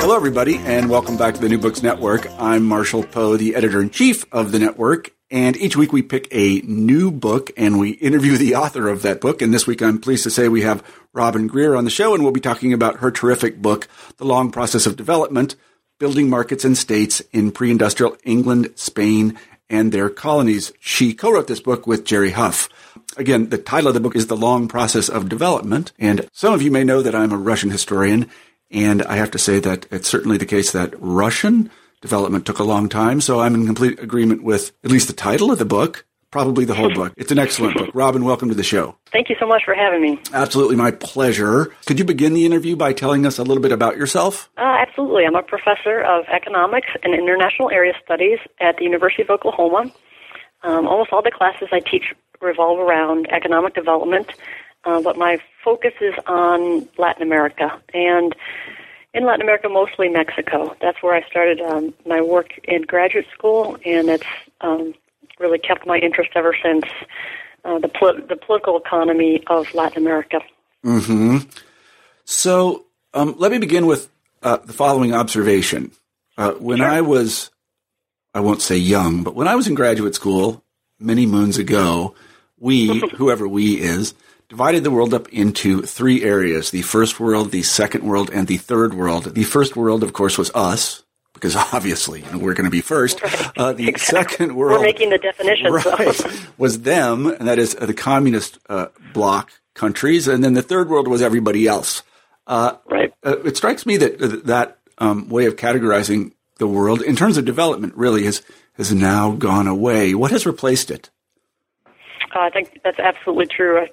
Hello, everybody, and welcome back to the New Books Network. I'm Marshall Poe, the editor in chief of the network. And each week we pick a new book and we interview the author of that book. And this week I'm pleased to say we have Robin Grier on the show, and we'll be talking about her terrific book, The Long Process of Development Building Markets and States in Pre Industrial England, Spain, and Their Colonies. She co wrote this book with Jerry Hough. Again, the title of the book is The Long Process of Development. And some of you may know that I'm a Russian historian and I have to say that it's certainly the case that Russian development took a long time. So I'm in complete agreement with at least the title of the book, probably the whole book. It's an excellent book. Robin, welcome to the show. Thank you so much for having me. Absolutely, my pleasure. Could you begin the interview by telling us a little bit about yourself? Uh, absolutely. I'm a professor of economics and international area studies at the University of Oklahoma. Um, almost all the classes I teach revolve around economic development uh, but my focus is on Latin America and in Latin America, mostly Mexico. That's where I started um, my work in graduate school, and it's um, really kept my interest ever since. Uh, the pol- the political economy of Latin America. Hmm. So um, let me begin with uh, the following observation. Uh, when sure. I was, I won't say young, but when I was in graduate school many moons ago, we, whoever we is, divided the world up into three areas the first world, the second world, and the third world. The first world, of course, was us. Because obviously you know, we're going to be first. Right. Uh, the exactly. second world, we're making the definition, right, so. was them, and that is uh, the communist uh, bloc countries, and then the third world was everybody else. Uh, right. it strikes me that that um, way of categorizing the world, in terms of development, really has has now gone away. What has replaced it? Uh, I think that's absolutely true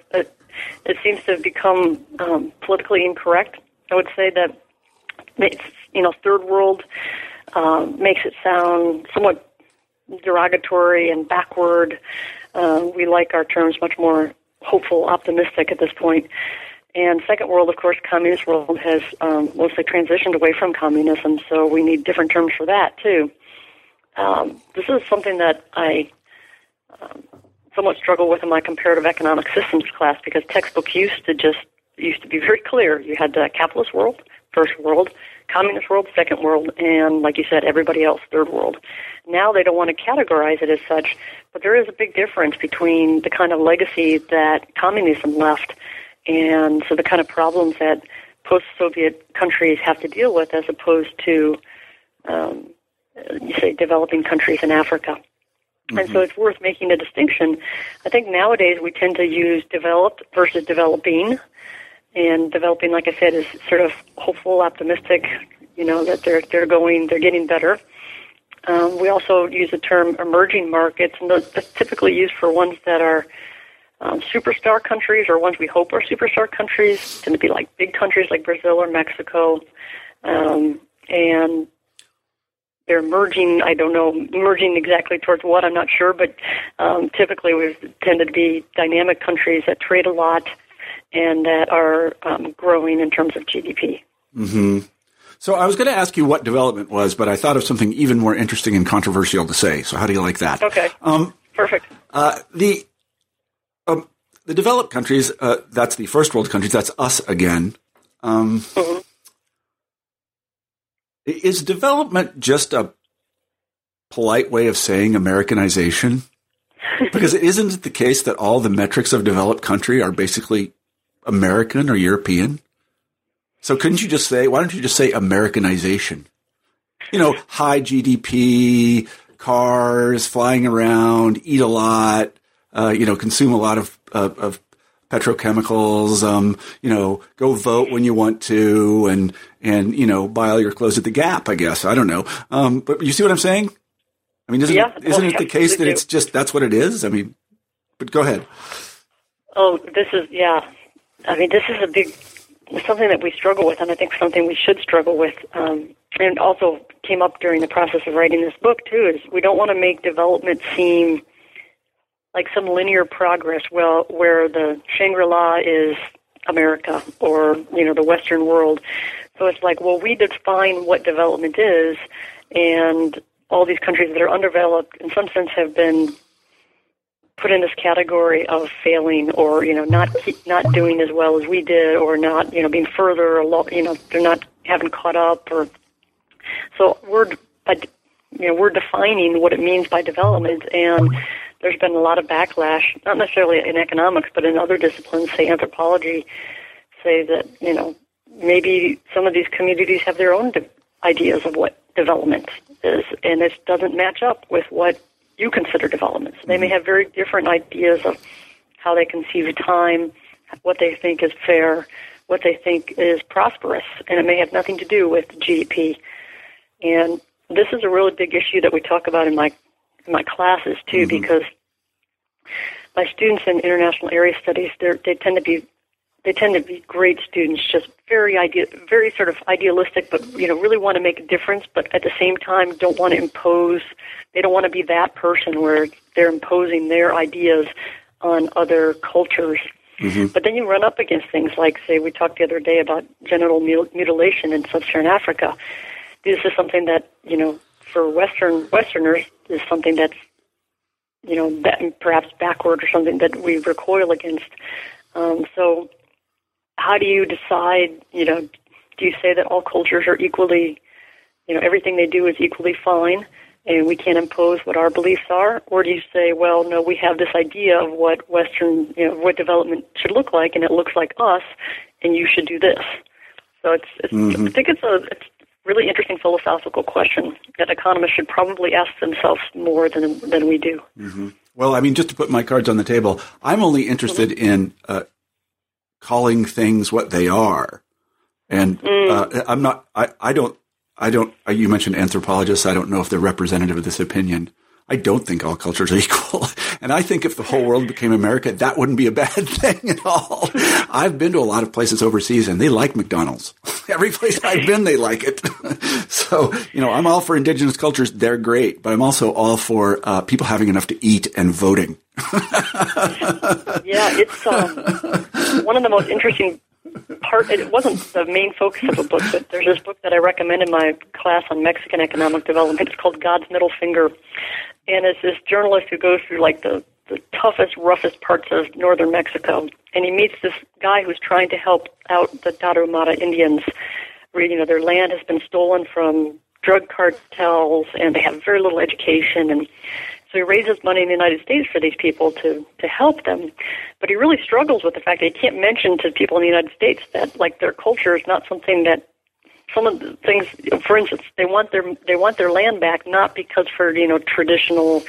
it seems to have become um, politically incorrect. I would say that it's, you know third world um, makes it sound somewhat derogatory and backward. Uh, we like our terms much more hopeful, optimistic at this point. And second world, of course, communist world has um, mostly transitioned away from communism, so we need different terms for that too. Um, this is something that I um, somewhat struggle with in my comparative economic systems class because textbooks used to just used to be very clear. You had the capitalist world, first world, communist world, second world, and like you said, everybody else, third world. Now they don't want to categorize it as such, but there is a big difference between the kind of legacy that communism left and so the kind of problems that post-Soviet countries have to deal with as opposed to, um, you say, developing countries in Africa. Mm-hmm. And so it's worth making a distinction. I think nowadays we tend to use developed versus developing. And developing, like I said, is sort of hopeful, optimistic, you know, that they're, they're going, they're getting better. Um, we also use the term emerging markets, and those, that's typically used for ones that are um, superstar countries or ones we hope are superstar countries, tend to be like big countries like Brazil or Mexico. Um, and they're merging. I don't know, merging exactly towards what I'm not sure, but um, typically we've tended to be dynamic countries that trade a lot and that are um, growing in terms of GDP. Mm-hmm. So I was going to ask you what development was, but I thought of something even more interesting and controversial to say. So how do you like that? Okay. Um, Perfect. Uh, the um, the developed countries, uh, that's the first world countries, that's us again. Um, mm-hmm. Is development just a polite way of saying Americanization? Because isn't it the case that all the metrics of developed country are basically American or European? So couldn't you just say, why don't you just say Americanization? You know, high GDP, cars, flying around, eat a lot, uh, you know, consume a lot of, uh, of petrochemicals, um, you know, go vote when you want to and, and, you know, buy all your clothes at the Gap, I guess. I don't know. Um, but you see what I'm saying? I mean, isn't, yeah, it, isn't it the case that it's just, that's what it is? I mean, but go ahead. Oh, this is, yeah. I mean, this is a big, something that we struggle with, and I think something we should struggle with. Um, and also came up during the process of writing this book too. Is we don't want to make development seem like some linear progress. Well, where the Shangri La is America or you know the Western world. So it's like, well, we define what development is, and all these countries that are underdeveloped, in some sense, have been put in this category of failing or you know not not doing as well as we did or not you know being further along you know they're not haven't caught up or so we're you know we're defining what it means by development and there's been a lot of backlash not necessarily in economics but in other disciplines say anthropology say that you know maybe some of these communities have their own de- ideas of what development is and it doesn't match up with what you consider development. So they may mm-hmm. have very different ideas of how they conceive time, what they think is fair, what they think is prosperous, and it may have nothing to do with GDP. And this is a really big issue that we talk about in my in my classes too, mm-hmm. because my students in international area studies they tend to be they tend to be great students, just very idea, very sort of idealistic, but you know, really want to make a difference, but at the same time don't want to impose. They don't want to be that person where they're imposing their ideas on other cultures. Mm-hmm. But then you run up against things like, say, we talked the other day about genital mutilation in sub-Saharan Africa. This is something that you know, for Western Westerners, is something that's you know, perhaps backward or something that we recoil against. Um, so how do you decide, you know, do you say that all cultures are equally, you know, everything they do is equally fine and we can't impose what our beliefs are? Or do you say, well, no, we have this idea of what Western, you know, what development should look like and it looks like us and you should do this? So it's, it's mm-hmm. I think it's a, it's really interesting philosophical question that economists should probably ask themselves more than, than we do. Mm-hmm. Well, I mean, just to put my cards on the table, I'm only interested mm-hmm. in uh, calling things what they are. And mm. uh, I'm not. I, I don't. I don't. Uh, you mentioned anthropologists. I don't know if they're representative of this opinion. I don't think all cultures are equal. And I think if the whole world became America, that wouldn't be a bad thing at all. I've been to a lot of places overseas and they like McDonald's. Every place I've been, they like it. so, you know, I'm all for indigenous cultures. They're great, but I'm also all for uh, people having enough to eat and voting. Yeah, it's um, one of the most interesting part. It wasn't the main focus of the book, but there's this book that I recommend in my class on Mexican economic development. It's called God's Middle Finger, and it's this journalist who goes through like the the toughest, roughest parts of northern Mexico, and he meets this guy who's trying to help out the Tarahumara Indians. Where, you know, their land has been stolen from drug cartels, and they have very little education, and so he raises money in the United States for these people to to help them, but he really struggles with the fact that he can't mention to people in the United States that like their culture is not something that some of the things. For instance, they want their they want their land back not because for you know traditional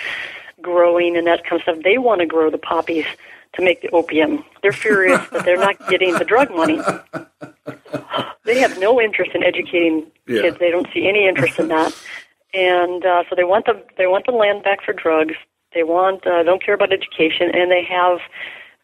growing and that kind of stuff. They want to grow the poppies to make the opium. They're furious that they're not getting the drug money. They have no interest in educating yeah. kids. They don't see any interest in that and uh, so they want the they want the land back for drugs. They want uh, don't care about education, and they have.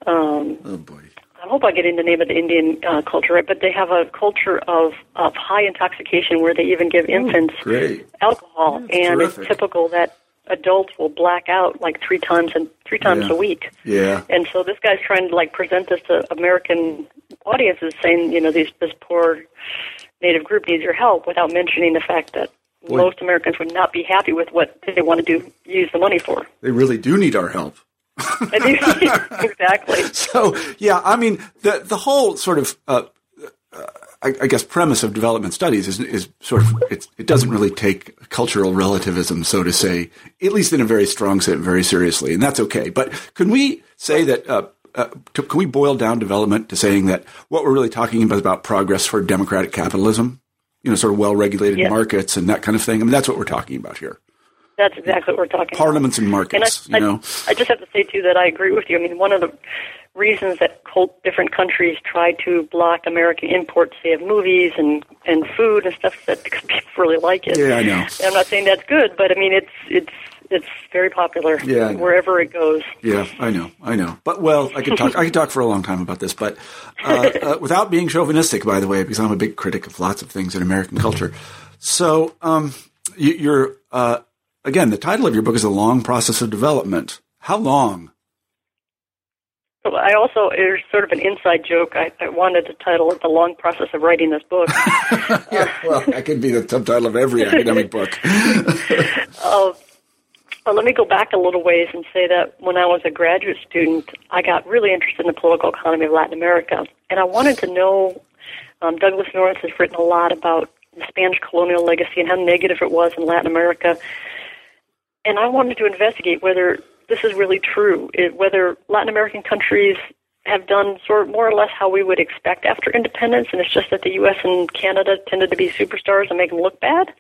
Um, oh boy. I hope I get in the name of the Indian uh, culture right, but they have a culture of of high intoxication where they even give infants Ooh, alcohol, and terrific. it's typical that adults will black out like three times and three times yeah. a week. Yeah. And so this guy's trying to like present this to American audiences, saying you know these this poor native group needs your help, without mentioning the fact that Boy. most Americans would not be happy with what they want to do use the money for. They really do need our help. exactly. So yeah, I mean the the whole sort of uh, uh, I, I, guess premise of development studies is is sort of it doesn't really take cultural relativism, so to say, at least in a very strong sense, very seriously, and that's okay. But can we say that? Uh, uh, to, can we boil down development to saying that what we're really talking about is about progress for democratic capitalism? You know, sort of well-regulated yes. markets and that kind of thing. I mean, that's what we're talking about here. That's exactly what we're talking about. Parliaments about. and markets, and I, you know. I, I just have to say, too, that I agree with you. I mean, one of the reasons that different countries try to block American imports, say, of movies and, and food and stuff, that because people really like it. Yeah, I know. And I'm not saying that's good, but I mean, it's, it's, it's very popular. Yeah, wherever it goes. Yeah, I know, I know. But well, I could talk. I could talk for a long time about this, but uh, uh, without being chauvinistic, by the way, because I'm a big critic of lots of things in American culture. So, um, you, are uh, again, the title of your book is "A Long Process of Development." How long? I also, there's sort of an inside joke. I, I, wanted to title it The Long Process of Writing This Book. yeah, well, that could be the subtitle of every academic book. uh, well, let me go back a little ways and say that when I was a graduate student, I got really interested in the political economy of Latin America. And I wanted to know um, Douglass North has written a lot about the Spanish colonial legacy and how negative it was in Latin America. And I wanted to investigate whether this is really true. It, whether Latin American countries have done sort of more or less how we would expect after independence, and it's just that the U.S. and Canada tended to be superstars and make them look bad,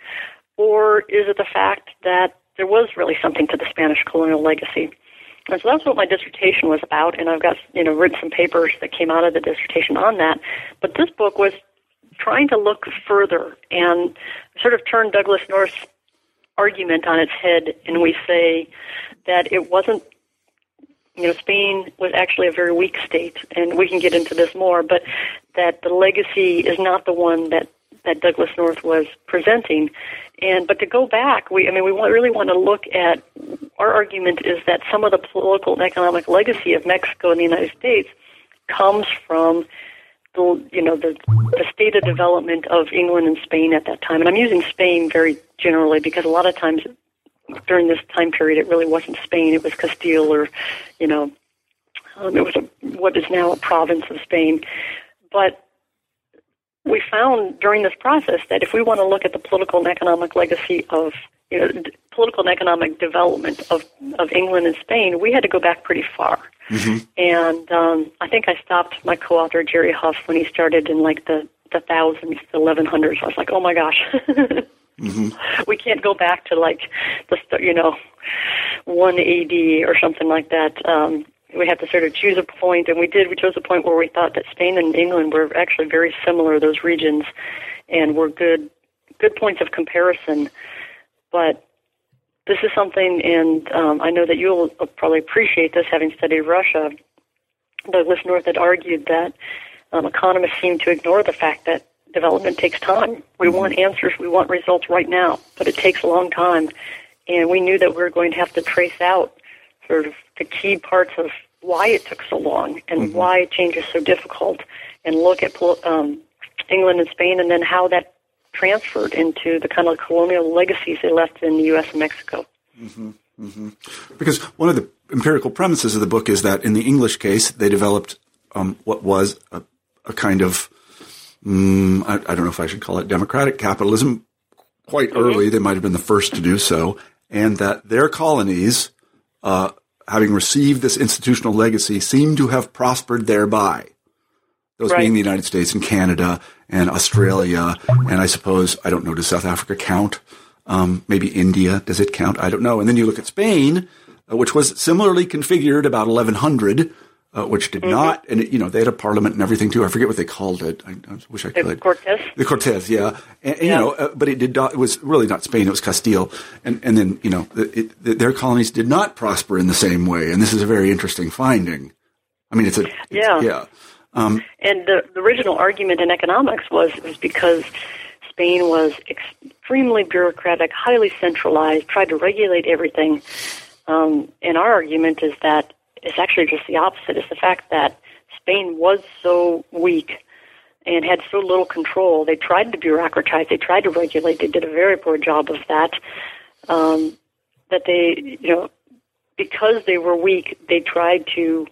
or is it the fact that there was really something to the Spanish colonial legacy? And so that's what my dissertation was about, and I've got you know written some papers that came out of the dissertation on that. But this book was trying to look further and sort of turn Douglass North's argument on its head, and we say that it wasn't you know, Spain was actually a very weak state, and we can get into this more, but that the legacy is not the one that, that Douglass North was presenting. And but to go back, we I mean we want, really want to look at our argument is that some of the political and economic legacy of Mexico and the United States comes from the you know the the state of development of England and Spain at that time. And I'm using Spain very generally because a lot of times during this time period, it really wasn't Spain; it was Castile, or you know, um, it was a, what is now a province of Spain. But we found during this process that if we want to look at the political and economic legacy of you know, political and economic development of of England and Spain, we had to go back pretty far. Mm-hmm. And um, I think I stopped my co-author Jerry Hough when he started in like the the thousands, the eleven hundreds. I was like, oh my gosh. Mm-hmm. We can't go back to like the you know one AD or something like that. Um, we had to sort of choose a point, and we did. We chose a point where we thought that Spain and England were actually very similar, those regions, and were good good points of comparison. But this is something, and um, I know that you'll probably appreciate this, having studied Russia. Douglass North had argued that um, economists seem to ignore the fact that development takes time. We want mm-hmm. answers, we want results right now, but it takes a long time. And we knew that we were going to have to trace out sort of the key parts of why it took so long and mm-hmm. why change is so difficult, and look at um, England and Spain, and then how that transferred into the kind of colonial legacies they left in the U.S. and Mexico. Mm-hmm. Mm-hmm. Because one of the empirical premises of the book is that in the English case, they developed um, what was a, a kind of mm, I, I, don't know if I should call it democratic capitalism. Quite mm-hmm. early, they might have been the first to do so, and that their colonies, uh, having received this institutional legacy, seem to have prospered thereby. Those right. being the United States and Canada and Australia, and I suppose I don't know. Does South Africa count? Um, maybe India. Does it count? I don't know. And then you look at Spain, uh, which was similarly configured about 1100 uh, which did mm-hmm. not, and it, you know they had a parliament and everything too. I forget what they called it. I, I wish I could. The Cortes. The Cortes, yeah, and, and, yeah. you know, uh, but it did not. It was really not Spain. It was Castile, and and then you know it, it, their colonies did not prosper in the same way, and this is a very interesting finding. I mean, it's a it's, yeah, yeah. Um, and the, the original argument in economics was was because Spain was extremely bureaucratic, highly centralized, tried to regulate everything. Um, and our argument is that it's actually just the opposite. It's the fact that Spain was so weak and had so little control. They tried to bureaucratize, they tried to regulate, they did a very poor job of that. Um, that they, you know, because they were weak, they tried to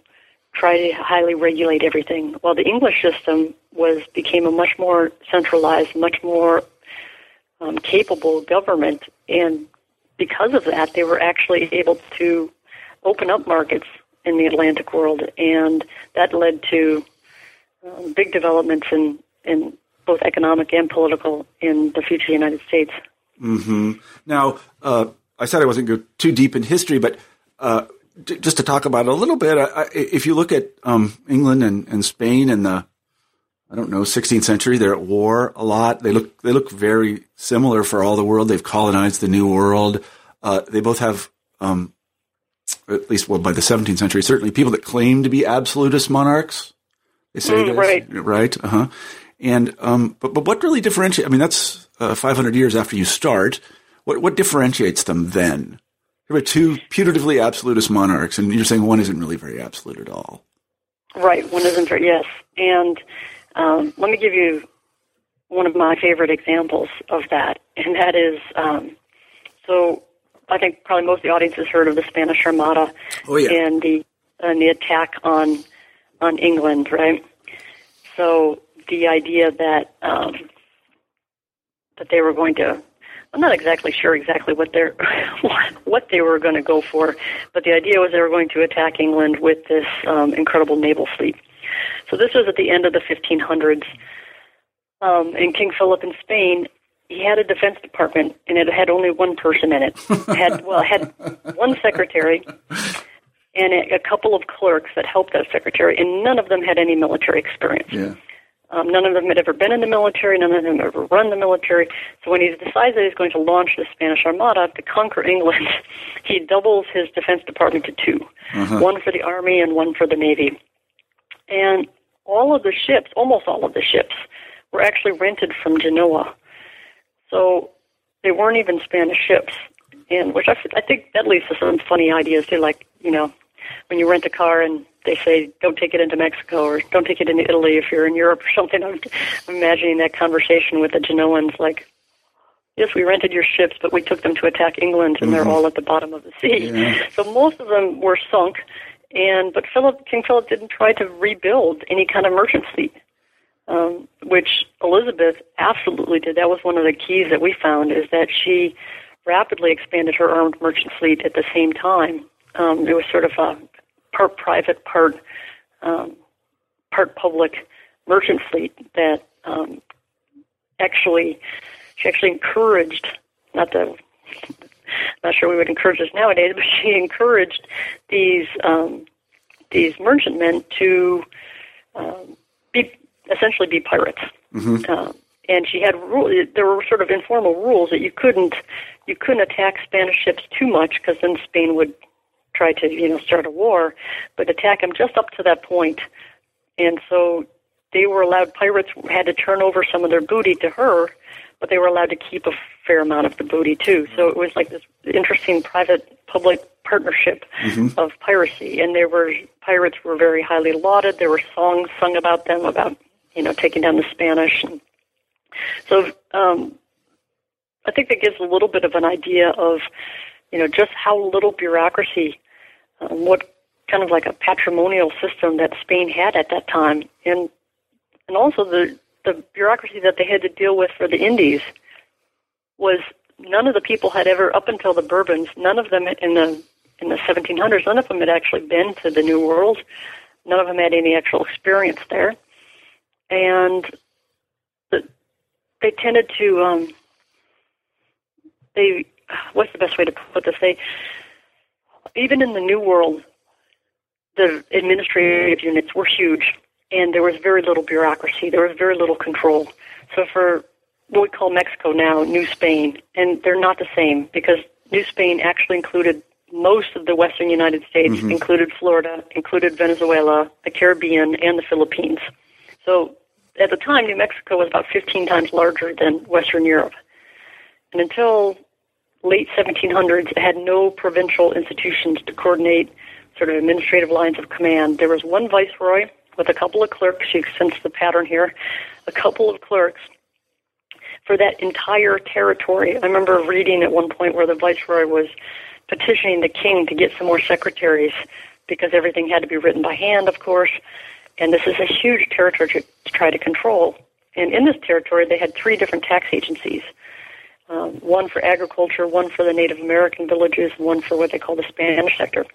try to highly regulate everything. While the English system was became a much more centralized, much more um, capable government, and because of that, they were actually able to open up markets in the Atlantic world, and that led to um, big developments in in both economic and political in the future United States. Mm-hmm. Now, uh, I said I wasn't too deep in history, but uh, d- just to talk about it a little bit, I, if you look at um, England and, and Spain in the I don't know 16th century, they're at war a lot. They look they look very similar for all the world. They've colonized the New World. Uh, they both have um, at least well by the 17th century, certainly people that claim to be absolutist monarchs. They say Mm, this, right. right, uh huh. And um, but but what really differentiates? I mean, that's uh, 500 years after you start. What what differentiates them then? There were two putatively absolutist monarchs, and you're saying one isn't really very absolute at all. Right, one isn't very, yes. And um, let me give you one of my favorite examples of that, and that is um, so I think probably most of the audience has heard of the Spanish Armada Oh yeah. and the and the attack on on England, right? So the idea that um, that they were going to I'm not exactly sure exactly what they're what they were going to go for, but the idea was they were going to attack England with this um, incredible naval fleet. So this was at the end of the 1500s, um, and King Philip in Spain. He had a defense department, and it had only one person in it. it had well, it had one secretary and a, couple of clerks that helped that secretary, and none of them had any military experience. Yeah. Um, none of them had ever been in the military. None of them had ever run the military. So when he decides that he's going to launch the Spanish Armada to conquer England, he doubles his defense department to 2 one for the army and one for the navy. And all of the ships, almost all of the ships, were actually rented from Genoa. So they weren't even Spanish ships. And which I, I think that leads to some funny ideas too, like you know, when you rent a car and they say don't take it into Mexico or don't take it into Italy if you're in Europe or something. I'm, I'm imagining that conversation with the Genoans, like, yes, we rented your ships, but we took them to attack England, and they're mm-hmm. all at the bottom of the sea. Yeah. So most of them were sunk, and but Philip, King Philip, didn't try to rebuild any kind of merchant fleet. Um, which Elizabeth absolutely did. That was one of the keys that we found is that she rapidly expanded her armed merchant fleet at the same time. Um, it was sort of a part private, part um, part public merchant fleet that um, actually she actually encouraged not the not sure we would encourage this nowadays, but she encouraged these um, these merchantmen to um, essentially be pirates. Uh, and she had rule. There were sort of informal rules that you couldn't you couldn't attack Spanish ships too much because then Spain would try to you know start a war, but attack them just up to that point. And so they were allowed. Pirates had to turn over some of their booty to her, but they were allowed to keep a fair amount of the booty too. So it was like this interesting private-public partnership of piracy, and there were pirates were very highly lauded. There were songs sung about them about you know taking down the Spanish. And so um, I think that gives a little bit of an idea of you know just how little bureaucracy, um, what kind of like a patrimonial system that Spain had at that time, and and also the the bureaucracy that they had to deal with for the Indies was none of the people had ever up until the Bourbons, none of them in the in the 1700s, none of them had actually been to the New World. None of them had any actual experience there, and the, they tended to um, they what's the best way to put this? They even in the New World, the administrative units were huge, and there was very little bureaucracy. There was very little control. So for what we call Mexico now, New Spain, and they're not the same because New Spain actually included most of the western United States, included Florida, included Venezuela, the Caribbean, and the Philippines. So at the time, New Mexico was about 15 times larger than Western Europe. And until late 1700s, it had no provincial institutions to coordinate sort of administrative lines of command. There was one viceroy with a couple of clerks. You sense the pattern here. A couple of clerks for that entire territory. I remember reading at one point where the viceroy was petitioning the king to get some more secretaries because everything had to be written by hand, of course. And this is a huge territory to, to try to control. And in this territory, they had three different tax agencies um, one for agriculture, one for the Native American villages, and one for what they call the Spanish sector.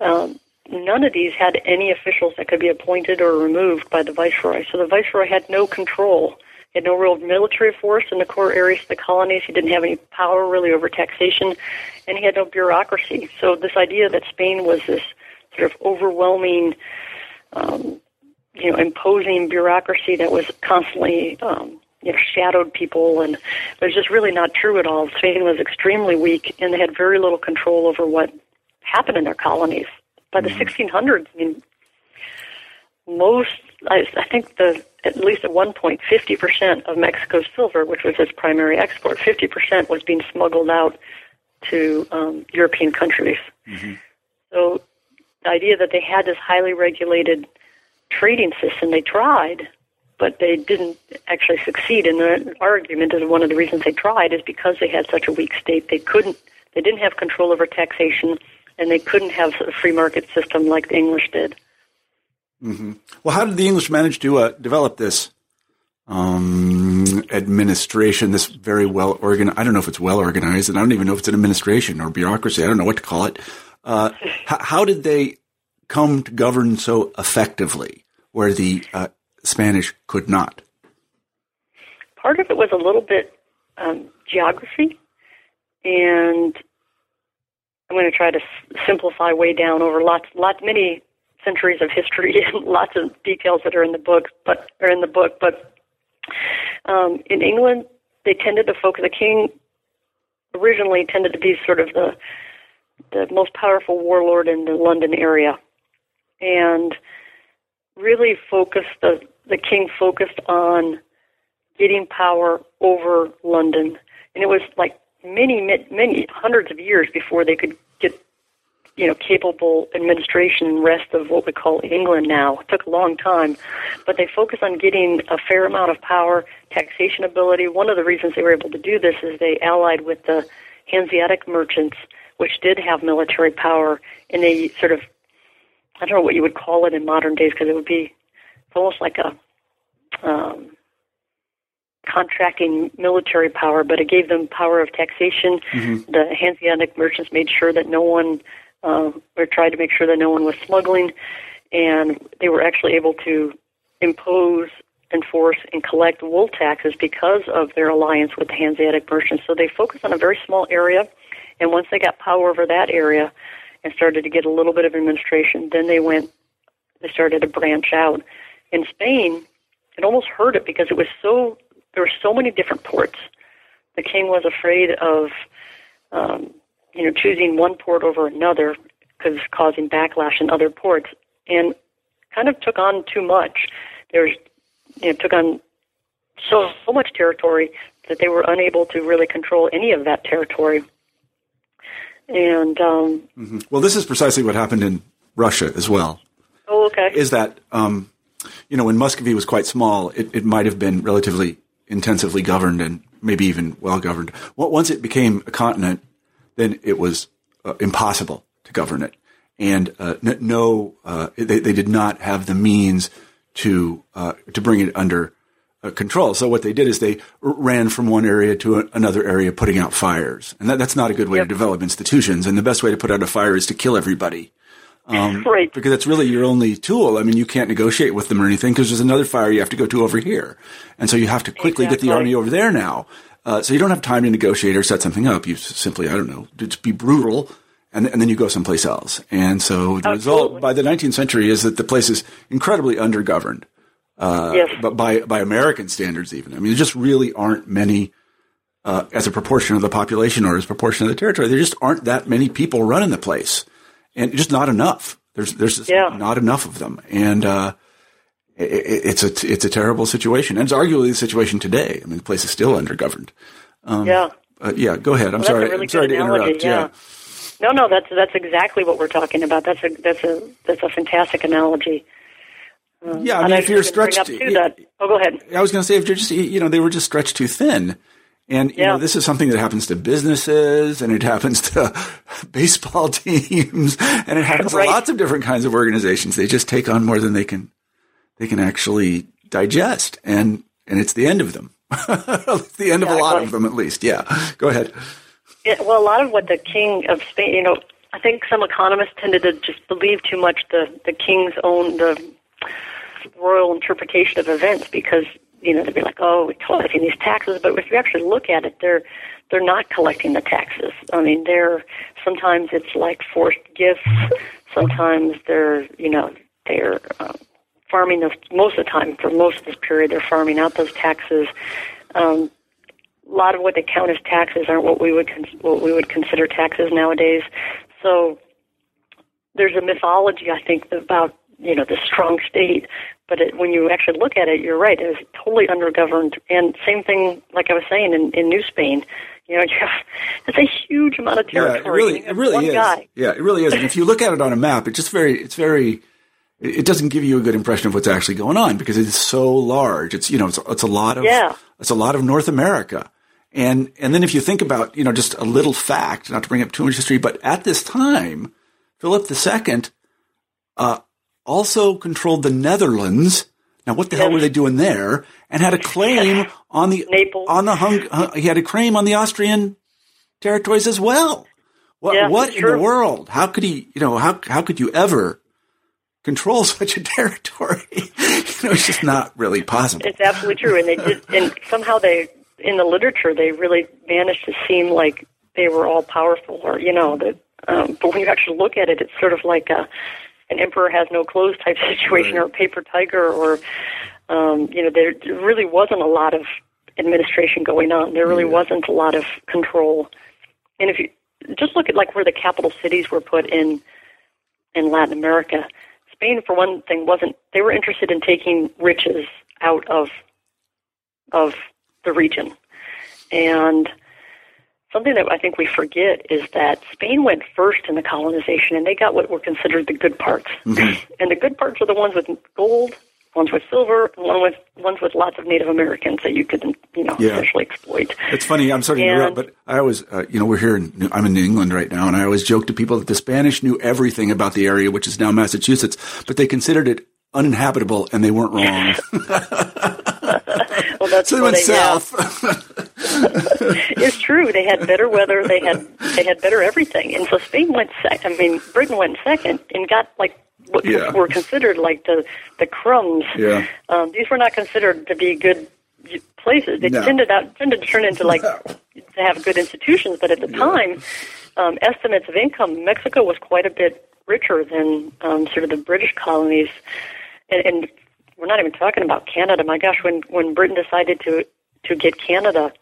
Um, none of these had any officials that could be appointed or removed by the viceroy. So the viceroy had no control. He had no real military force in the core areas of the colonies. He didn't have any power really over taxation, and he had no bureaucracy. So this idea that Spain was this sort of overwhelming, um, you know, imposing bureaucracy that was constantly um, you know, shadowed people, and it was just really not true at all. Spain was extremely weak, and they had very little control over what happened in their colonies. By the mm-hmm. 1600s, I mean, most, I, I think the at least at one point, 50% of Mexico's silver, which was its primary export, 50% was being smuggled out to um, European countries. Mm-hmm. So the idea that they had this highly regulated trading system, they tried, but they didn't actually succeed. And the argument is one of the reasons they tried is because they had such a weak state. They couldn't, they didn't have control over taxation, and they couldn't have a free market system like the English did. Mm-hmm. Well, how did the English manage to uh, develop this um, administration? This very well organized. I don't know if it's well organized, and I don't even know if it's an administration or bureaucracy. I don't know what to call it. Uh, h- how did they come to govern so effectively, where the uh, Spanish could not? Part of it was a little bit um, geography, and I'm going to try to s- simplify way down over lots, lots, many centuries of history and lots of details that are in the book, but are in the book. But um, in England, they tended to focus. The king originally tended to be sort of the the most powerful warlord in the London area, and really focused the the king focused on getting power over London, and it was like many, many hundreds of years before they could get, you know, capable administration rest of what we call England now. It took a long time, but they focused on getting a fair amount of power, taxation ability. One of the reasons they were able to do this is they allied with the Hanseatic merchants, which did have military power, in a sort of, I don't know what you would call it in modern days because it would be it's almost like a um, contracting military power, but it gave them power of taxation. Mm-hmm. The Hanseatic merchants made sure that no one, uh, or tried to make sure that no one was smuggling, and they were actually able to impose, enforce, and collect wool taxes because of their alliance with the Hanseatic merchants. So they focused on a very small area, and once they got power over that area and started to get a little bit of administration, then they went, they started to branch out. In Spain, it almost hurt it because it was so there were so many different ports. The king was afraid of, um, you know, choosing one port over another because causing backlash in other ports, and kind of took on too much. There's, you know, took on so, so much territory that they were unable to really control any of that territory. And um, mm-hmm. well, this is precisely what happened in Russia as well. Oh, okay. Is that um, you know when Muscovy was quite small, it, it might have been relatively intensively governed and maybe even well governed. Once it became a continent, then it was uh, impossible to govern it. And uh, no, uh, they, they, did not have the means to uh, to bring it under control. So what they did is they ran from one area to a, another area, putting out fires, and that, that's not a good way yep. to develop institutions. And the best way to put out a fire is to kill everybody. Um, right. Because that's really your only tool. I mean, you can't negotiate with them or anything because there's another fire you have to go to over here. And so you have to quickly exactly. get the army over there now. Uh, so you don't have time to negotiate or set something up. You simply, I don't know, just be brutal and, and then you go someplace else. And so the Absolutely. result by the 19th century is that the place is incredibly undergoverned. Uh, yes. but by, by American standards, even. I mean, there just really aren't many, uh, as a proportion of the population or as a proportion of the territory, there just aren't that many people running the place and just not enough. There's there's yeah. not enough of them, and uh, it, it's a it's a terrible situation, and it's arguably the situation today. I mean, the place is still undergoverned. Um, yeah. Yeah. Go ahead. I'm well, sorry. Really I'm sorry to interrupt. Yeah. yeah. No, no, that's that's exactly what we're talking about. That's a that's a that's a fantastic analogy. Um, yeah, I mean, if you're stretched, too, that, oh, go ahead. I was going to say if you're just, you know, they were just stretched too thin, and you yeah. know, this is something that happens to businesses and it happens to baseball teams and it happens right. to lots of different kinds of organizations. They just take on more than they can they can actually digest and and it's the end of them. it's the end exactly. of a lot of them at least. Yeah. Go ahead. Yeah, well, a lot of what the king of Spain, you know, I think some economists tended to just believe too much the the king's own the royal interpretation of events because you know, they'd be like, oh, we're collecting these taxes, but if you actually look at it, they're they're not collecting the taxes. I mean, they're sometimes it's like forced gifts, sometimes they're you know they're um, farming those most of the time for most of this period. They're farming out those taxes. Um, a lot of what they count as taxes aren't what we would con- what we would consider taxes nowadays. So there's a mythology, I think, about you know the strong state, but it, when you actually look at it, you're right. It was totally undergoverned, and same thing, like I was saying in, in New Spain. You know, it's a huge amount of territory. Yeah, it really, it really is. Guy. Yeah, it really is. And if you look at it on a map, it just very, it's very, it doesn't give you a good impression of what's actually going on because it's so large. It's you know, it's, it's a lot of, yeah. it's a lot of North America. And and then if you think about you know just a little fact, not to bring up too much history, but at this time, Philip II uh, also controlled the Netherlands. Now, what the yes. hell were they doing there? And had a claim on the Naples. on the hung. Uh, he had a claim on the Austrian territories as well. What yeah, what in true. the world? How could he? You know how how could you ever control such a territory? you know, it's just not really possible. It's absolutely true, and they did, and somehow they in the literature they really managed to seem like they were all powerful, or you know that. Um, but when you actually look at it, it's sort of like a an emperor has no clothes type situation, right. or a paper tiger, or um, you know there really wasn't a lot of administration going on. There really Yeah. wasn't a lot of control. And if you just look at like where the capital cities were put in in Latin America, Spain for one thing wasn't they were interested in taking riches out of of the region. And something that I think we forget is that Spain went first in the colonization and they got what were considered the good parts. And the good parts are the ones with gold, ones with silver, and one with ones with lots of Native Americans that you could, you know, Yeah. exploit. It's funny. I'm sorry to interrupt, but I always, uh, you know, we're here. In, I'm in New England right now, and I always joke to people that the Spanish knew everything about the area, which is now Massachusetts, but they considered it uninhabitable, and they weren't wrong. Well, that's so they went yeah. south. it's true. They had better weather. They had they had better everything. And so Spain went second. I mean, Britain went second and got like what Yeah. were considered like the the crumbs. Yeah. Um, these were not considered to be good places. They No. tended out tended to turn into like to have good institutions. But at the time, um, estimates of income, Mexico was quite a bit richer than um, sort of the British colonies. And, and we're not even talking about Canada. My gosh, when when Britain decided to to get Canada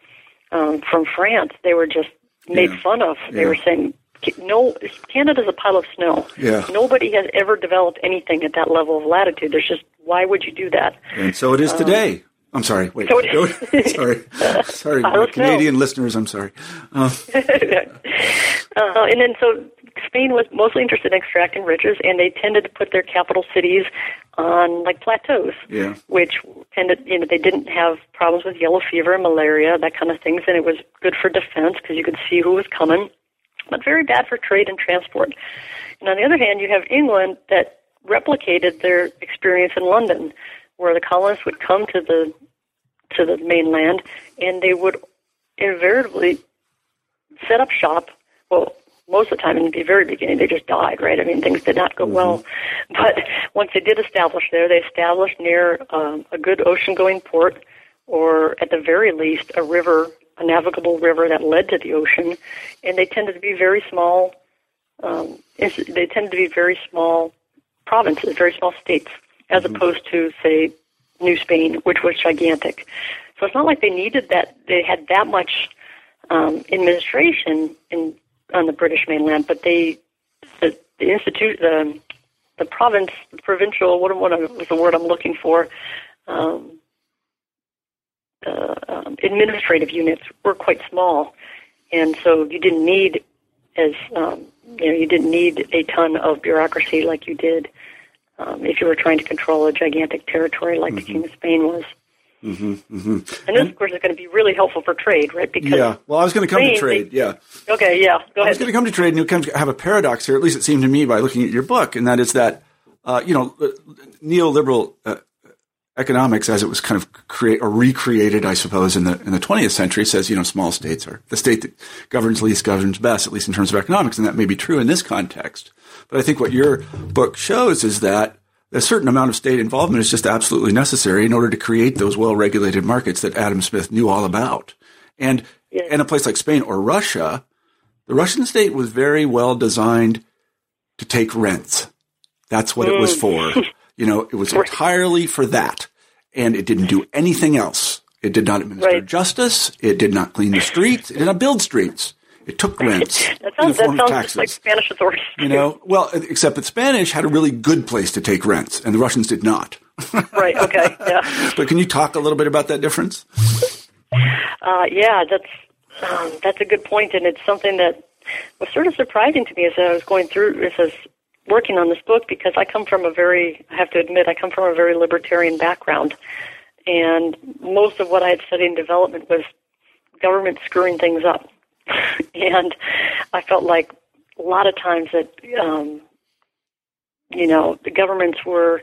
um, from France, they were just made Yeah. fun of. They Yeah. were saying, "No, Canada's a pile of snow. Yeah. Nobody has ever developed anything at that level of latitude. There's just why would you do that?" and so it is today. I'm sorry. Wait. Um, so it Go- is- sorry. Sorry, I know. Canadian listeners. I'm sorry. Uh, Uh, and then so Spain was mostly interested in extracting riches, and they tended to put their capital cities on like plateaus, Yeah. which tended you know they didn't have problems with yellow fever and malaria that kind of things, and it was good for defense because you could see who was coming, but very bad for trade and transport. And on the other hand, you have England that replicated their experience in London, where the colonists would come to the to the mainland, and they would invariably set up shop. Well, most of the time in the very beginning, they just died, right? I mean, things did not go well. But once they did establish there, they established near um, a good ocean going port, or at the very least, a river, a navigable river that led to the ocean. And they tended to be very small, um, they tended to be very small provinces, very small states, as opposed to, say, New Spain, which was gigantic. So it's not like they needed that, they had that much um, administration in on the British mainland, but they the, the institute the the province the provincial what what was the word I'm looking for um, uh, um, administrative units were quite small, and so you didn't need as um, you know you didn't need a ton of bureaucracy like you did um, if you were trying to control a gigantic territory like the King of Spain was. Hmm hmm And this, of course, is going to be really helpful for trade, right? Because Yeah. Well, I was going to come to trade. they- Yeah. okay, yeah, go I was going to come to trade, and you kind of have a paradox here. At least it seemed to me by looking at your book, and that is that uh, you know uh, neoliberal uh, economics, as it was kind of create or recreated, I suppose, in the in the 20th century, says you know small states are the state that governs least governs best, at least in terms of economics, and that may be true in this context. But I think what your book shows is that a certain amount of state involvement is just absolutely necessary in order to create those well-regulated markets that Adam Smith knew all about. And Yes. in a place like Spain or Russia, the Russian state was very well designed to take rents. That's what it was mm. for. You know, it was entirely for that. And it didn't do anything else. It did not administer Right. justice. It did not clean the streets. It did not build streets. It took rents that sounds, that sounds taxes. like Spanish authorities. you know, well, except that Spanish had a really good place to take rents, and the Russians did not. right, okay, yeah. But can you talk a little bit about that difference? Uh, yeah, that's um, that's a good point, and it's something that was sort of surprising to me as I was going through, as I was working on this book, because I come from a very, I have to admit, I come from a very libertarian background, and most of what I had studied in development was government screwing things up, and I felt like a lot of times that, um, you know, the governments were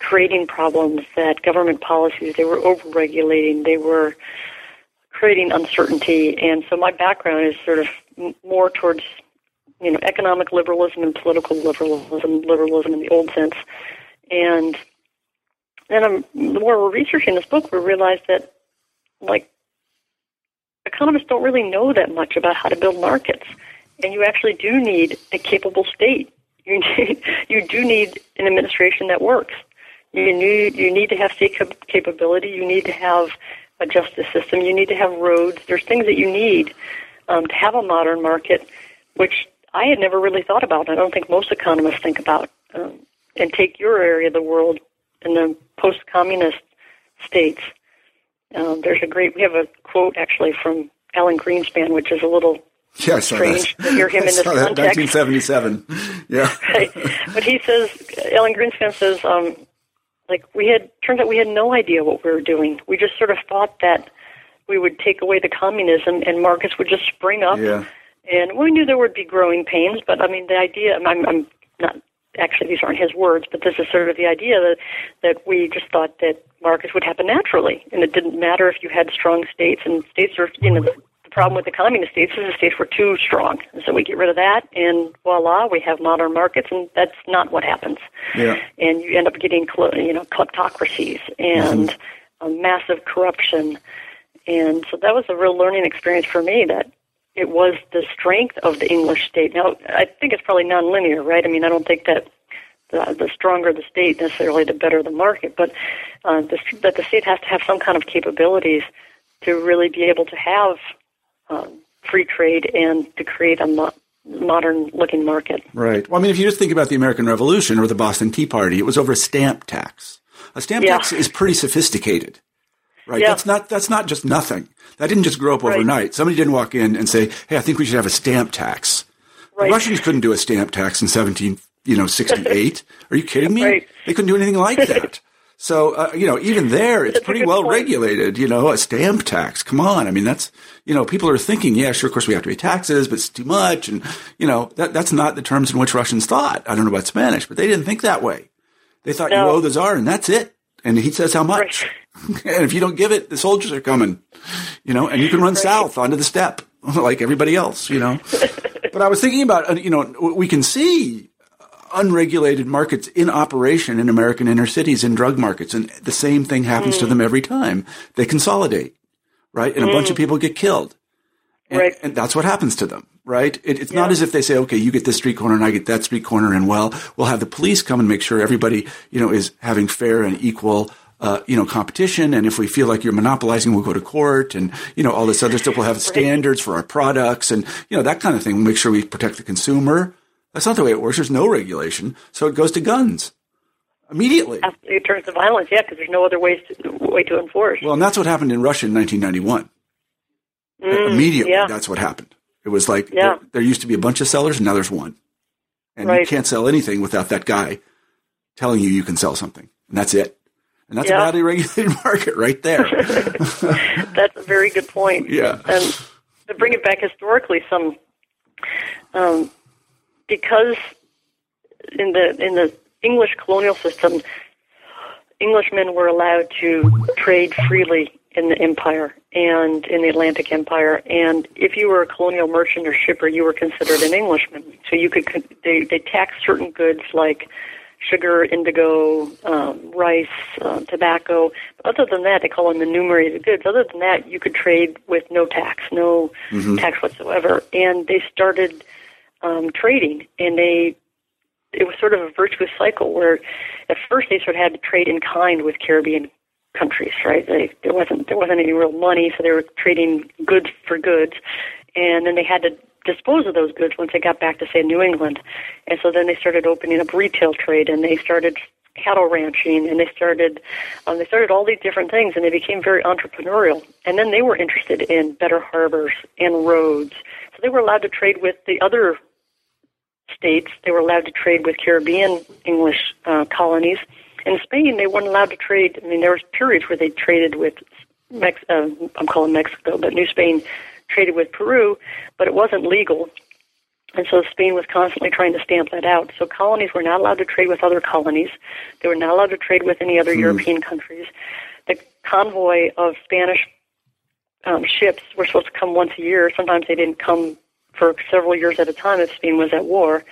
creating problems, that government policies they were overregulating, they were creating uncertainty. And so my background is sort of more towards, you know, economic liberalism and political liberalism, liberalism in the old sense. And then I'm, the more we're researching this book, we realize that, like, economists don't really know that much about how to build markets. And you actually do need a capable state. You need, you do need an administration that works. You need, you need to have state cap- capability. You need to have a justice system. You need to have roads. There's things that you need um, to have a modern market, which I had never really thought about. I don't think most economists think about. Um, and take your area of the world in the post-communist states. Um, there's a great. We have a quote actually from Alan Greenspan, which is a little Yeah, Strange that. to hear him in this context. 1977. Yeah. right. But he says, Alan Greenspan says, um, like we had turns out we had no idea what we were doing. We just sort of thought that we would take away the communism and markets would just spring up. Yeah. And we knew there would be growing pains, but I mean the idea. I'm, I'm not actually these aren't his words, but this is sort of the idea that that we just thought that markets would happen naturally, and it didn't matter if you had strong states and states are you know. The, the problem with the communist states is the states were too strong, and so we get rid of that, and voila, we have modern markets, and that's not what happens. Yeah. and you end up getting you know kleptocracies and uh, massive corruption. And so that was a real learning experience for me that it was the strength of the English state. Now I think it's probably nonlinear right? I mean I don't think that the, the stronger the state necessarily the better the market but uh, the, that the state has to have some kind of capabilities to really be able to have um, free trade and to create a mo- modern looking market Right. Well, I mean, if you just think about the American Revolution or the Boston Tea Party, it was over a stamp tax. A stamp Yeah. tax is pretty sophisticated. Right. Yeah. That's not that's not just nothing. That didn't just grow up Right. overnight. Somebody didn't walk in and say, "Hey, I think we should have a stamp tax." Right. The Russians couldn't do a stamp tax in 17, you know, 68. Are you kidding me? Right. They couldn't do anything like that. So, uh, you know, even there, it's That's pretty well point. regulated, you know, a stamp tax. Come on. I mean, that's, you know, people are thinking, yeah, sure, of course we have to pay taxes, but it's too much. And, you know, that, that's not the terms in which Russians thought. I don't know about Spanish, but they didn't think that way. They thought you owe the czar and that's it. And he says how much. and if you don't give it, the soldiers are coming, you know, and you can run south onto the steppe like everybody else, you know. but I was thinking about, uh, you know, we can see unregulated markets in operation in American inner cities in drug markets. And the same thing happens to them every time. They consolidate, right? And a bunch of people get killed. And, Right. and that's what happens to them, right? It, it's not as if they say, okay, you get this street corner and I get that street corner. And well, we'll have the police come and make sure everybody, you know, is having fair and equal uh, you know, competition. And if we feel like you're monopolizing, we'll go to court and, you know, all this other stuff. We'll have standards for our products and, you know, that kind of thing. We'll make sure we protect the consumer. That's not the way it works. There's no regulation. So it goes to guns immediately. It turns to violence, yeah, because there's no other ways to, way to enforce. Well, and that's what happened in Russia in 1991. immediately, Mm, yeah. that's what happened. It was like Yeah. there, there used to be a bunch of sellers and now there's one. And you can't sell anything without that guy telling you you can sell something. And that's it. And that's Yeah. a badly regulated market right there. That's a very good point. Yeah. And to bring it back historically, some um, because in the in the English colonial system, Englishmen were allowed to trade freely in the empire and in the Atlantic Empire. And if you were a colonial merchant or shipper, you were considered an Englishman. So you could they they taxed certain goods like sugar, indigo, um, rice, uh, tobacco. Other than that, they call them enumerated goods. Other than that, you could trade with no tax, no tax whatsoever. And they started um, trading, and they it was sort of a virtuous cycle where at first they sort of had to trade in kind with Caribbean countries, right? They, there wasn't there wasn't any real money, so they were trading goods for goods, and then they had to dispose of those goods once they got back to say New England, and so then they started opening up retail trade, and they started cattle ranching, and they started um, they started all these different things, and they became very entrepreneurial. And then they were interested in better harbors and roads, so they were allowed to trade with the other states. They were allowed to trade with Caribbean English uh, colonies. In Spain, they weren't allowed to trade. I mean, there was periods where they traded with Mex- uh, I'm calling Mexico, but New Spain traded with Peru, but it wasn't legal. And so Spain was constantly trying to stamp that out. So colonies were not allowed to trade with other colonies. They were not allowed to trade with any other hmm. European countries. The convoy of Spanish um, ships were supposed to come once a year. Sometimes they didn't come for several years at a time if Spain was at war.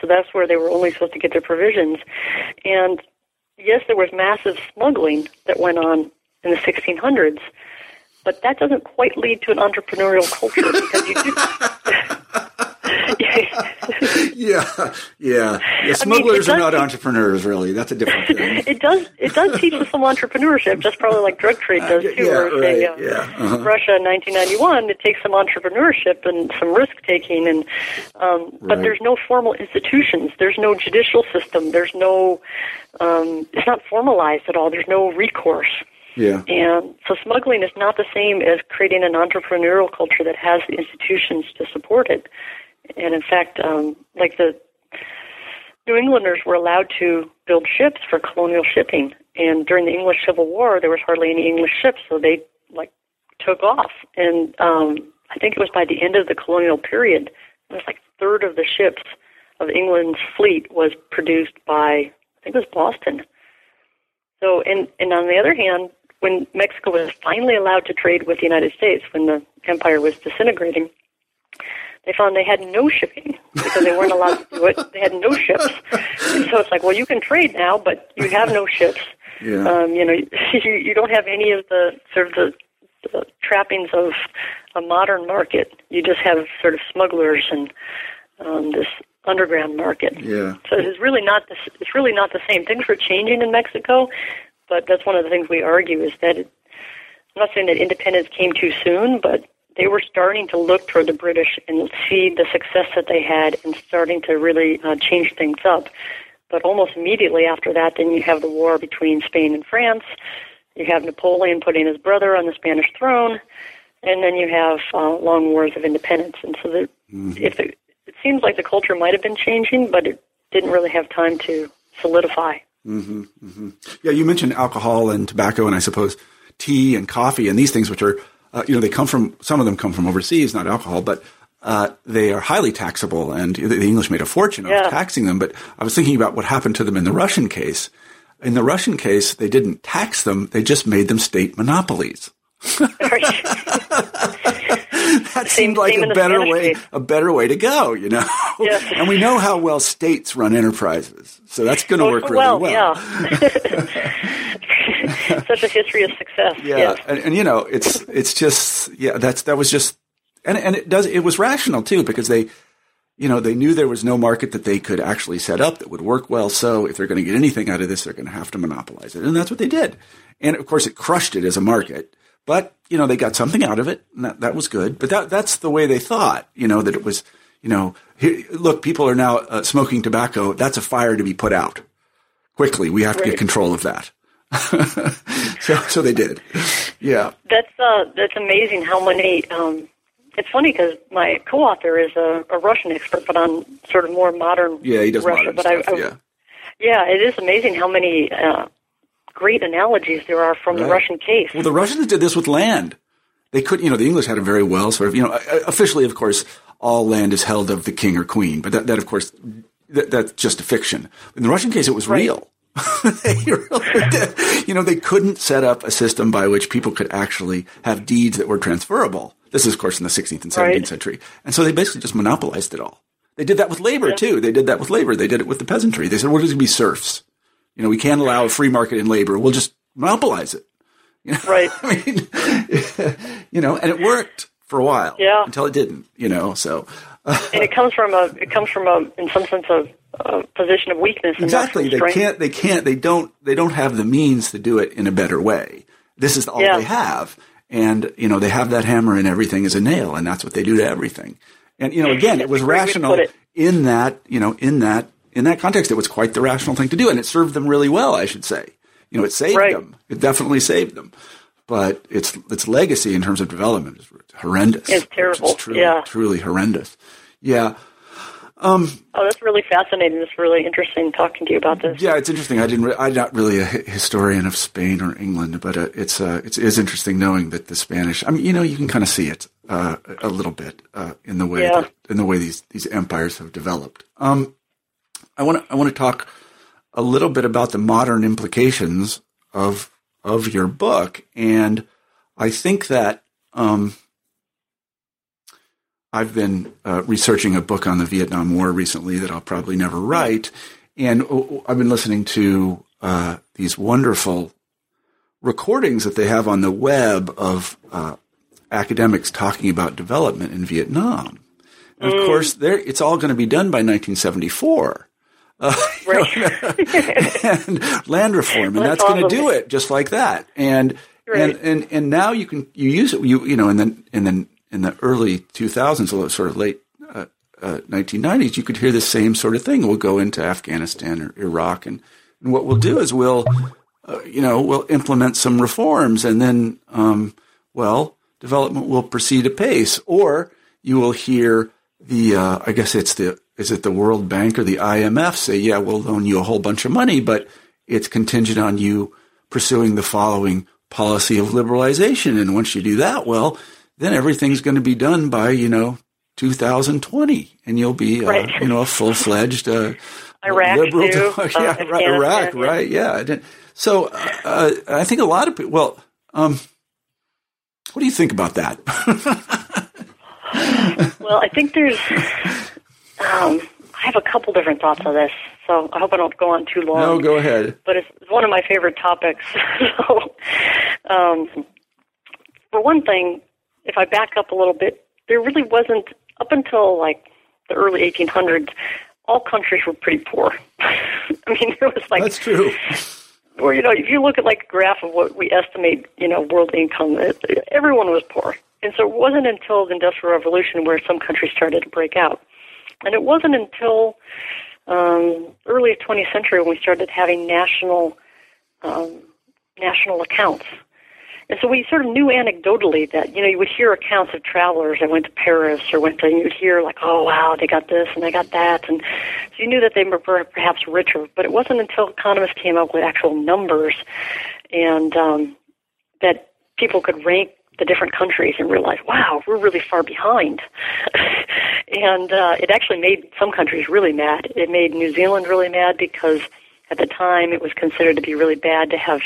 So that's where they were only supposed to get their provisions. And yes, there was massive smuggling that went on in the 1600s, but that doesn't quite lead to an entrepreneurial culture because you do. yeah, yeah. yeah smugglers I mean, are not entrepreneurs, really. That's a different thing. it does. It does teach us some entrepreneurship, just probably like drug trade does uh, too. yeah, or right, say, uh, yeah. Uh-huh. Russia in 1991, it takes some entrepreneurship and some risk taking, and um, but there's no formal institutions. There's no judicial system. There's no. Um, it's not formalized at all. There's no recourse. Yeah. And so smuggling is not the same as creating an entrepreneurial culture that has institutions to support it. And in fact, um, like the New Englanders were allowed to build ships for colonial shipping. And during the English Civil War, there was hardly any English ships, so they like took off. And um, I think it was by the end of the colonial period, it was like a third of the ships of England's fleet was produced by I think it was Boston. So, and and on the other hand, when Mexico was finally allowed to trade with the United States, when the empire was disintegrating, they found they had no shipping because they weren't allowed to do it. They had no ships, and so it's like, well, you can trade now, but you have no ships. Yeah. Um, you know, you, you don't have any of the sort of the, the trappings of a modern market. You just have sort of smugglers and um, this underground market. Yeah. So it's really not the, it's really not the same. Things were changing in Mexico, but that's one of the things we argue is that it, I'm not saying that independence came too soon, but they were starting to look toward the British and see the success that they had and starting to really uh, change things up. But almost immediately after that, then you have the war between Spain and France. You have Napoleon putting his brother on the Spanish throne, and then you have uh, long wars of independence. And so, the, mm-hmm. if it, it seems like the culture might have been changing, but it didn't really have time to solidify. Mm-hmm, mm-hmm. Yeah, you mentioned alcohol and tobacco, and I suppose tea and coffee and these things, which are uh, you know, they come from, some of them come from overseas, not alcohol, but uh, they are highly taxable, and the English made a fortune yeah. of taxing them. But I was thinking about what happened to them in the Russian case. In the Russian case, they didn't tax them; they just made them state monopolies. that seemed like a better way, a better way to go, you know. Yes. and we know how well states run enterprises, so that's going to work really well. well. Yeah. Such a history of success. Yeah, yes. and, and you know, it's it's just yeah, that's that was just, and and it does it was rational too because they, you know, they knew there was no market that they could actually set up that would work well. So if they're going to get anything out of this, they're going to have to monopolize it, and that's what they did. And of course, it crushed it as a market. But you know, they got something out of it, and that that was good. But that that's the way they thought. You know, that it was. You know, here, look, people are now uh, smoking tobacco. That's a fire to be put out quickly. We have to right. get control of that. so, so they did. Yeah. That's uh, that's amazing how many. Um, it's funny because my co-author is a, a Russian expert, but on sort of more modern. Yeah, he does Russia. modern but stuff. I, I, yeah. Yeah, it is amazing how many uh, great analogies there are from right. the Russian case. Well, the Russians did this with land. They couldn't, you know, the English had it very well. Sort of, you know, uh, uh, officially, of course, all land is held of the king or queen, but that, that of course, that, that's just a fiction. In the Russian case, it was right. real. really. You know, they couldn't set up a system by which people could actually have deeds that were transferable. This is, of course, in the 16th and 17th right. century. And so they basically just monopolized it all. They did that with labor, yeah. too. They did that with labor. They did it with the peasantry. They said, we're just going to be serfs. You know, we can't allow a free market in labor. We'll just monopolize it. You know? Right. I mean, you know, and it worked for a while. Yeah. Until it didn't, you know, so. and it comes from a, it comes from a, in some sense of uh, position of weakness. exactly. They can't. They can't. They don't. They don't have the means to do it in a better way. This is all yeah. they have, and you know they have that hammer and everything is a nail, and that's what they do to everything. And you know, again, it was rational it. in that you know in that in that context. It was quite the rational thing to do, and it served them really well. I should say. You know, it saved right. them. It definitely saved them. But its its legacy in terms of development is horrendous. It's terrible. Truly, yeah, truly horrendous. Yeah. Um, oh, that's really fascinating. It's really interesting talking to you about this. Yeah, it's interesting. I didn't. Re- I'm not really a historian of Spain or England, but uh, it's uh, it's is interesting knowing that the Spanish. I mean, you know, you can kind of see it uh, a little bit uh, in the way yeah. that, in the way these these empires have developed. Um, I want to I want to talk a little bit about the modern implications of of your book, and I think that um, I've been uh, researching a book on the Vietnam War recently that I'll probably never write, and uh, I've been listening to uh, these wonderful recordings that they have on the web of uh, academics talking about development in Vietnam. And of mm. course, it's all going to be done by 1974. Uh, right. and land reform, and that's, that's going to do it just like that. And right. and and and now you can you use it you you know and then and then in the early 2000s, sort of late uh, uh, 1990s, you could hear the same sort of thing. We'll go into Afghanistan or Iraq, and, and what we'll do is we'll, uh, you know, we'll implement some reforms, and then, um, well, development will proceed apace. Or you will hear the, uh, I guess it's the, is it the World Bank or the IMF say, yeah, we'll loan you a whole bunch of money, but it's contingent on you pursuing the following policy of liberalization. And once you do that, well, then everything's going to be done by, you know, 2020 and you'll be, uh, right. you know, a full fledged, uh, Iraq liberal, too, yeah, uh, right, Iraq, right. Yeah. So, uh, I think a lot of people, well, um, what do you think about that? well, I think there's, um, I have a couple different thoughts on this, so I hope I don't go on too long. No, go ahead. But it's one of my favorite topics. so, um, for one thing, if I back up a little bit, there really wasn't up until like the early 1800s. All countries were pretty poor. I mean, there was like that's true. Or you know, if you look at like a graph of what we estimate, you know, world income, everyone was poor. And so it wasn't until the Industrial Revolution where some countries started to break out. And it wasn't until um, early 20th century when we started having national um, national accounts and so we sort of knew anecdotally that, you know, you would hear accounts of travelers that went to Paris or went to, and you'd hear like, oh, wow, they got this and they got that. And so you knew that they were perhaps richer. But it wasn't until economists came up with actual numbers and um, that people could rank the different countries and realize, wow, we're really far behind. and uh, it actually made some countries really mad. It made New Zealand really mad because at the time it was considered to be really bad to have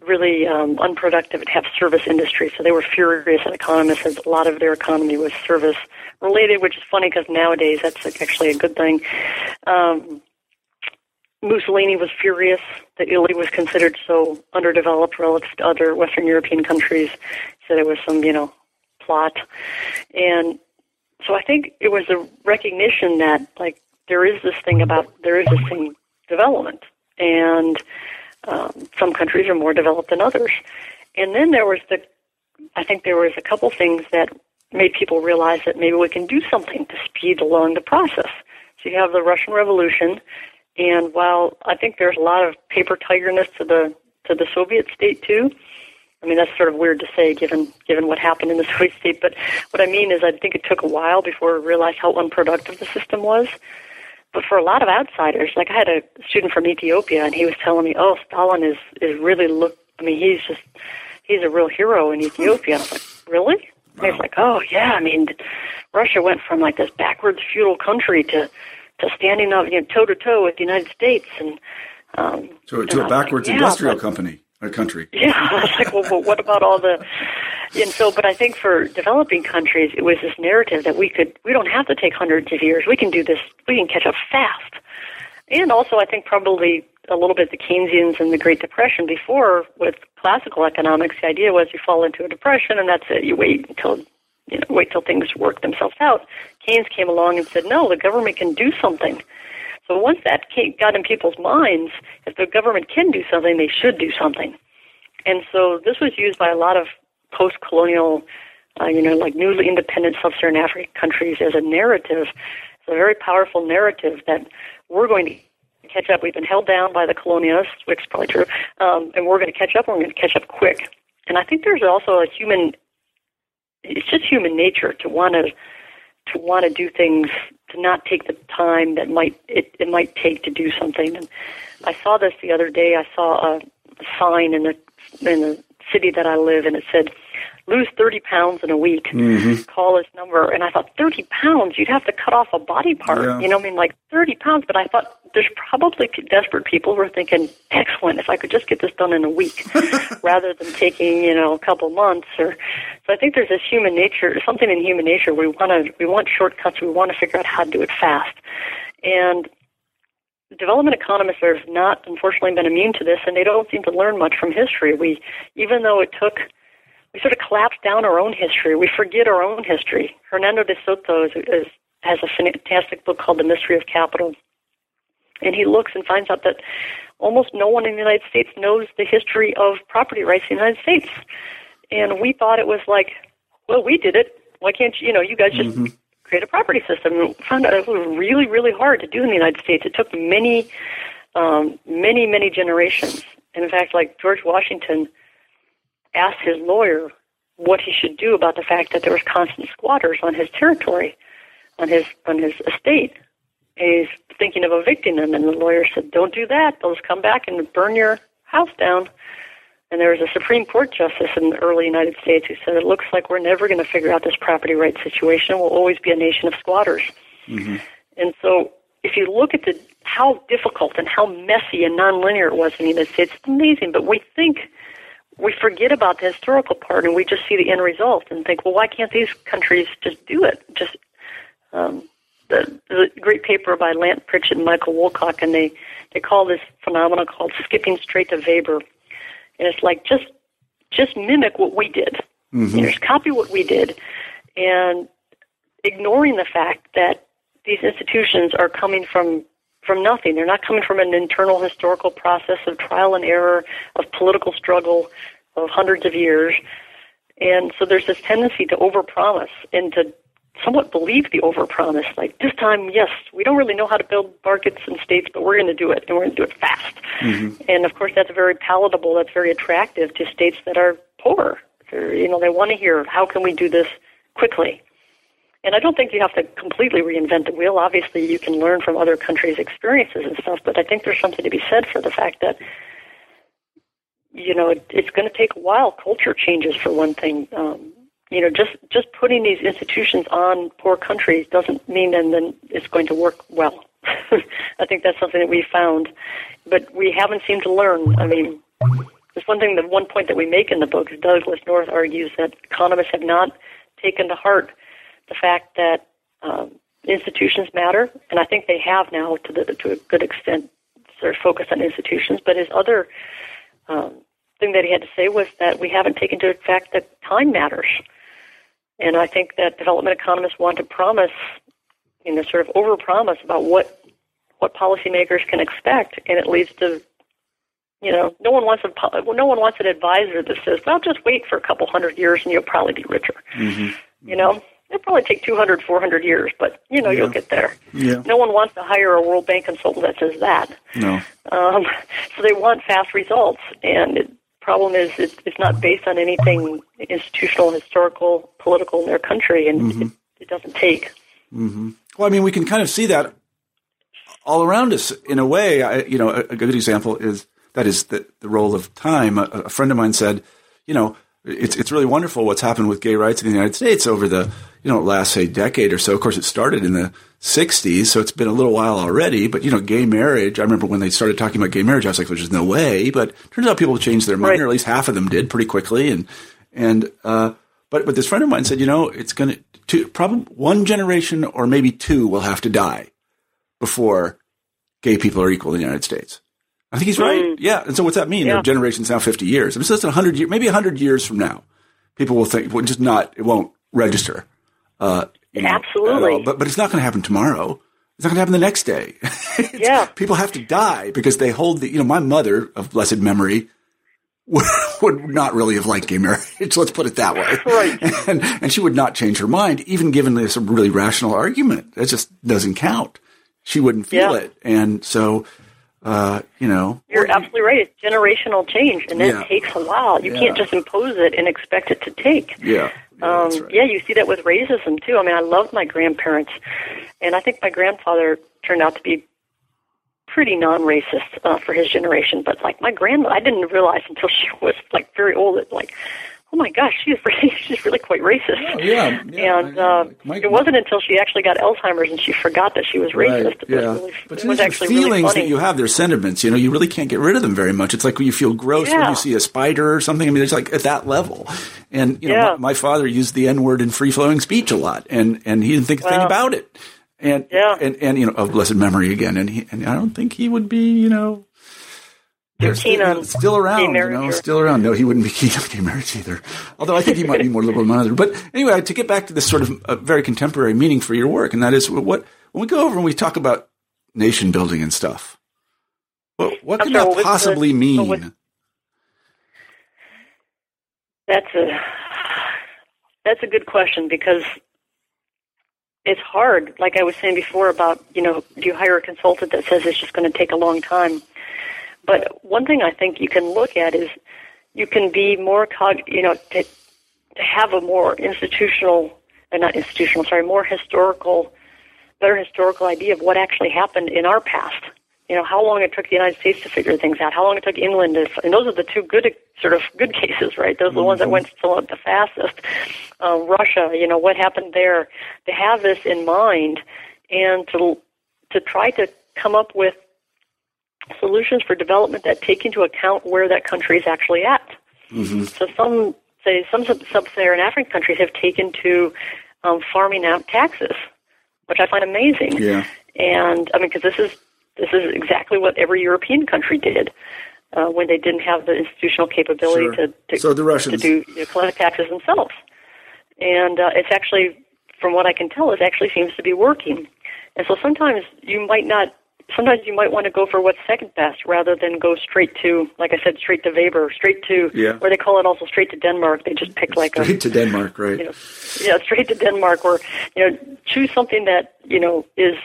really um, unproductive and have service industry. So they were furious at economists as a lot of their economy was service related, which is funny because nowadays that's actually a good thing. Um, Mussolini was furious that Italy was considered so underdeveloped relative to other Western European countries. So there was some, you know, plot. And so I think it was a recognition that, like, there is this thing about, there is this thing development. And um, some countries are more developed than others. And then there was the, I think there was a couple things that made people realize that maybe we can do something to speed along the process. So you have the Russian Revolution, and while I think there's a lot of paper tigerness to the to the Soviet state too, I mean that's sort of weird to say given given what happened in the Soviet state. But what I mean is I think it took a while before we realized how unproductive the system was. But for a lot of outsiders, like I had a student from Ethiopia, and he was telling me, "Oh, Stalin is is really look. I mean, he's just he's a real hero in Ethiopia." And I was like, "Really?" And he's like, "Oh, yeah. I mean, Russia went from like this backwards feudal country to to standing up, you know, toe to toe with the United States, and um, to, to a backwards like, yeah, industrial but, company, a country." Yeah, I was like, "Well, what about all the and so, but I think for developing countries, it was this narrative that we could, we don't have to take hundreds of years. We can do this, we can catch up fast. And also, I think probably a little bit the Keynesians and the Great Depression before with classical economics, the idea was you fall into a depression and that's it. You wait until, you know, wait till things work themselves out. Keynes came along and said, no, the government can do something. So once that got in people's minds, if the government can do something, they should do something. And so this was used by a lot of post-colonial, uh, you know, like newly independent sub-Saharan African countries as a narrative. It's a very powerful narrative that we're going to catch up. We've been held down by the colonialists, which is probably true, um, and we're going to catch up. and We're going to catch up quick. And I think there's also a human. It's just human nature to want to to want to do things to not take the time that might it, it might take to do something. And I saw this the other day. I saw a, sign in the in the city that I live, and it said lose 30 pounds in a week. Mm-hmm. Call this number. And I thought, 30 pounds? You'd have to cut off a body part. Yeah. You know, I mean, like 30 pounds. But I thought there's probably desperate people who are thinking, excellent, if I could just get this done in a week rather than taking, you know, a couple months. Or So I think there's this human nature, something in human nature. We want to, we want shortcuts. We want to figure out how to do it fast. And development economists have not unfortunately been immune to this and they don't seem to learn much from history. We even though it took we sort of collapse down our own history. We forget our own history. Hernando de Soto is, is, has a fantastic book called The Mystery of Capital. And he looks and finds out that almost no one in the United States knows the history of property rights in the United States. And we thought it was like, well, we did it. Why can't you, you know, you guys just mm-hmm. create a property system? And found out it was really, really hard to do in the United States. It took many, um, many, many generations. And in fact, like George Washington – asked his lawyer what he should do about the fact that there was constant squatters on his territory, on his on his estate. He's thinking of evicting them, and the lawyer said, "Don't do that. They'll just come back and burn your house down." And there was a Supreme Court justice in the early United States who said, "It looks like we're never going to figure out this property rights situation. We'll always be a nation of squatters." Mm-hmm. And so, if you look at the how difficult and how messy and nonlinear it was in the United States, it's amazing. But we think we forget about the historical part and we just see the end result and think, well, why can't these countries just do it? Just um, the, the great paper by Lant Pritchett and Michael Woolcock, and they they call this phenomenon called skipping straight to Weber, and it's like just just mimic what we did, mm-hmm. you know, just copy what we did, and ignoring the fact that these institutions are coming from from nothing. They're not coming from an internal historical process of trial and error, of political struggle, of hundreds of years. And so there's this tendency to overpromise and to somewhat believe the overpromise. Like this time, yes, we don't really know how to build markets and states, but we're going to do it, and we're going to do it fast. Mm-hmm. And of course, that's very palatable. That's very attractive to states that are poor. They're, you know, they want to hear how can we do this quickly. And I don't think you have to completely reinvent the wheel. Obviously, you can learn from other countries' experiences and stuff, but I think there's something to be said for the fact that, you know, it, it's going to take a while. Culture changes, for one thing. Um, you know, just just putting these institutions on poor countries doesn't mean then then it's going to work well. I think that's something that we found, but we haven't seemed to learn. I mean, there's one thing the one point that we make in the book. is Douglass North argues that economists have not taken to heart the fact that um, institutions matter, and I think they have now to, the, to a good extent sort of focused on institutions. But his other um, thing that he had to say was that we haven't taken into fact that time matters. And I think that development economists want to promise, you know, sort of overpromise about what what policymakers can expect, and it leads to, you know, no one wants a no one wants an advisor that says, "Well, just wait for a couple hundred years and you'll probably be richer." Mm-hmm. You know, It'll probably take 200, 400 years, but you know yeah. you'll get there. Yeah. No one wants to hire a World Bank consultant that says that. No. Um, so they want fast results, and the problem is it, it's not based on anything institutional, historical, political in their country, and mm-hmm. it, it, doesn't take. Mm-hmm. Well, I mean, we can kind of see that all around us in a way. I, you know, a, a good example is that is the, the role of time. A, a friend of mine said, you know it's it's really wonderful what's happened with gay rights in the United States over the you know last say decade or so. Of course, it started in the '60s, so it's been a little while already. But you know, gay marriage. I remember when they started talking about gay marriage, I was like, "There's no way." But turns out people changed their mind, right. or at least half of them did pretty quickly. And and uh, but but this friend of mine said, you know, it's going to probably one generation or maybe two will have to die before gay people are equal in the United States. I think he's right. Mm. Yeah. And so what's that mean? Yeah. generation's now 50 years. I mean, so that's 100 years, maybe 100 years from now, people will think, well, just not, it won't register. Uh, you know, Absolutely. But, but it's not going to happen tomorrow. It's not going to happen the next day. Yeah. People have to die because they hold the, you know, my mother of blessed memory would, would not really have liked gay marriage. Let's put it that way. Right. And, and she would not change her mind, even given this really rational argument. That just doesn't count. She wouldn't feel Yeah. it. And so, uh, you know, You're absolutely right. It's generational change, and that Yeah. takes a while. You Yeah. can't just impose it and expect it to take. yeah. yeah, Um, right. Yeah, you see that with racism too. I mean, I love my grandparents, and I think my grandfather turned out to be pretty non-racist uh, for his generation. But like my grandma, I didn't realize until she was like very old. That like, oh my gosh, she's really she's really quite racist. Oh, yeah, yeah, and uh. My- it wasn't until she actually got Alzheimer's and she forgot that she was racist. Right, It was, yeah. really, but it was actually feelings really funny. that you have, they're sentiments. You know, you really can't get rid of them very much. It's like when you feel gross when you see a spider or something. I mean, it's like at that level. And you know, Yeah. my, my father used the N word in free flowing speech a lot, and and he didn't think a thing about it. And Yeah. and and you know, of blessed memory again. And he and I don't think he would be, you know. You're still, on still gay around, you know, or- still around. No, he wouldn't be keen on gay marriage either. Although I think he might be more liberal than others. But anyway, to get back to this sort of uh, very contemporary meaning for your work, and that is what when we go over and we talk about nation building and stuff. What, what I'm can sorry, that was the- possibly mean? what- That's a that's a good question because it's hard. Like I was saying before about you know, do you hire a consultant that says it's just going to take a long time? But one thing I think you can look at is you can be more cog, you know, to, to have a more institutional, uh, not institutional, sorry, more historical, better historical idea of what actually happened in our past. You know, how long it took the United States to figure things out, how long it took England to, and those are the two good, sort of good cases, right? Those are the ones that went still the fastest. Uh, Russia, you know, what happened there? To have this in mind and to, to try to come up with solutions for development that take into account where that country is actually at. So some say some sub- sub-Saharan African countries have taken to um, farming out taxes, which I find amazing. Yeah. And I mean, because this is this is exactly what every European country did uh, when they didn't have the institutional capability Sure. to, to So the Russians. to do you know, collect taxes themselves. And uh, it's actually, from what I can tell, it actually seems to be working. And so sometimes you might not. Sometimes you might want to go for what's second best rather than go straight to, like I said, straight to Weber, straight to, Yeah. or they call it also straight to Denmark. They just pick like a Straight to Denmark, right? you know, yeah, straight to Denmark, or you know, choose something that you know is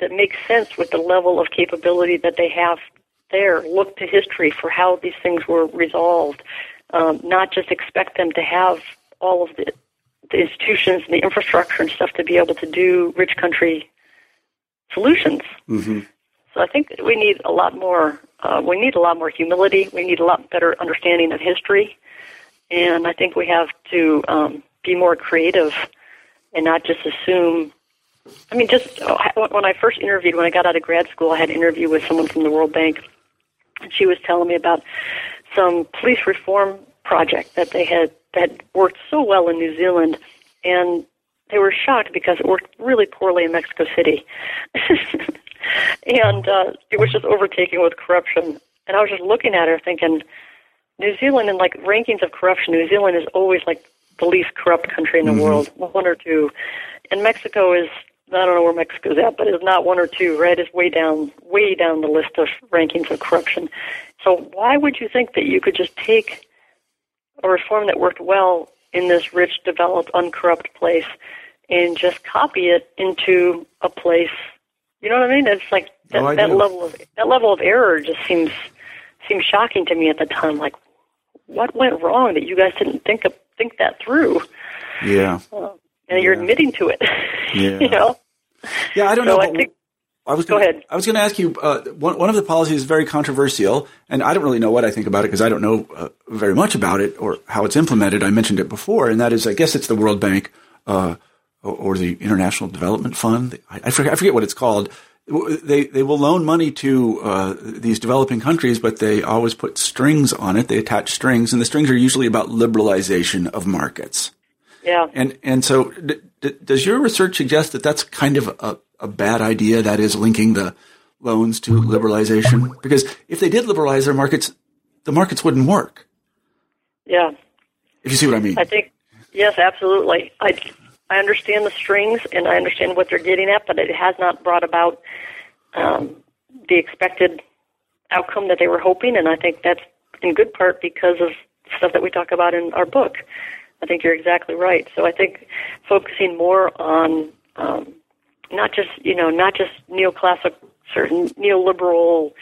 that makes sense with the level of capability that they have there. Look to history for how these things were resolved, um, not just expect them to have all of the the institutions and the infrastructure and stuff to be able to do rich country solutions. hmm So I think we need a lot more. Uh, we need a lot more humility. We need a lot better understanding of history, and I think we have to um, be more creative and not just assume. I mean, just oh, when I first interviewed, when I got out of grad school, I had an interview with someone from the World Bank, and she was telling me about some police reform project that they had that worked so well in New Zealand, and they were shocked because it worked really poorly in Mexico City. and uh, it was just overtaken with corruption. And I was just looking at her thinking, New Zealand, in like rankings of corruption, New Zealand is always like the least corrupt country in the world, one or two. And Mexico is, I don't know where Mexico's at, but it's not one or two, right? It's way down, way down the list of rankings of corruption. So why would you think that you could just take a reform that worked well in this rich, developed, uncorrupt place and just copy it into a place. You know what I mean? It's like that, Oh, that level of that level of error just seems seems shocking to me at the time. Like, what went wrong that you guys didn't think of, think that through? Yeah. Uh, and you're admitting to it. Yeah. you know. Yeah, I don't So know. I think- I was Go gonna, ahead. I was going to ask you. Uh, one, one of the policies is very controversial, and I don't really know what I think about it because I don't know uh, very much about it or how it's implemented. I mentioned it before, and that is, I guess it's the World Bank uh, or, or the International Development Fund. I, I, forget, I forget what it's called. They they will loan money to uh, these developing countries, but they always put strings on it. They attach strings, and the strings are usually about liberalization of markets. Yeah. And and so, d- d- does your research suggest that that's kind of a, a bad idea? That is linking the loans to liberalization, because if they did liberalize their markets, the markets wouldn't work. Yeah. If you see what I mean? I think yes, absolutely. I I understand the strings and I understand what they're getting at, but it has not brought about um, the expected outcome that they were hoping, and I think that's in good part because of stuff that we talk about in our book. I think you're exactly right. So I think focusing more on um, not just you know not just neoclassic, certain neoliberal,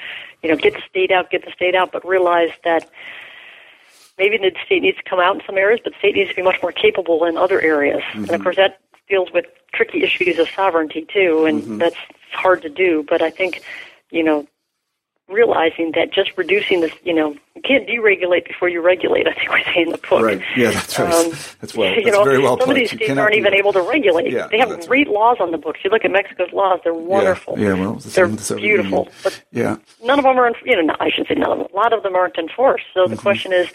you know, get the state out, get the state out, but realize that maybe the state needs to come out in some areas, but the state needs to be much more capable in other areas. Mm-hmm. And of course, that deals with tricky issues of sovereignty too, and mm-hmm. that's hard to do. But I think, you know, realizing that just reducing this, you know, you can't deregulate before you regulate. I think we say in the book. Right. Yeah, that's right. Um, that's well. That's you know, very well some put. of these states aren't even able to regulate. Yeah, they have great right. laws on the books. You look at Mexico's laws; they're wonderful. Yeah. yeah well, the they're the beautiful. But yeah. None of them are. You know, no, I should say none of them. A lot of them aren't enforced. So the mm-hmm. question is,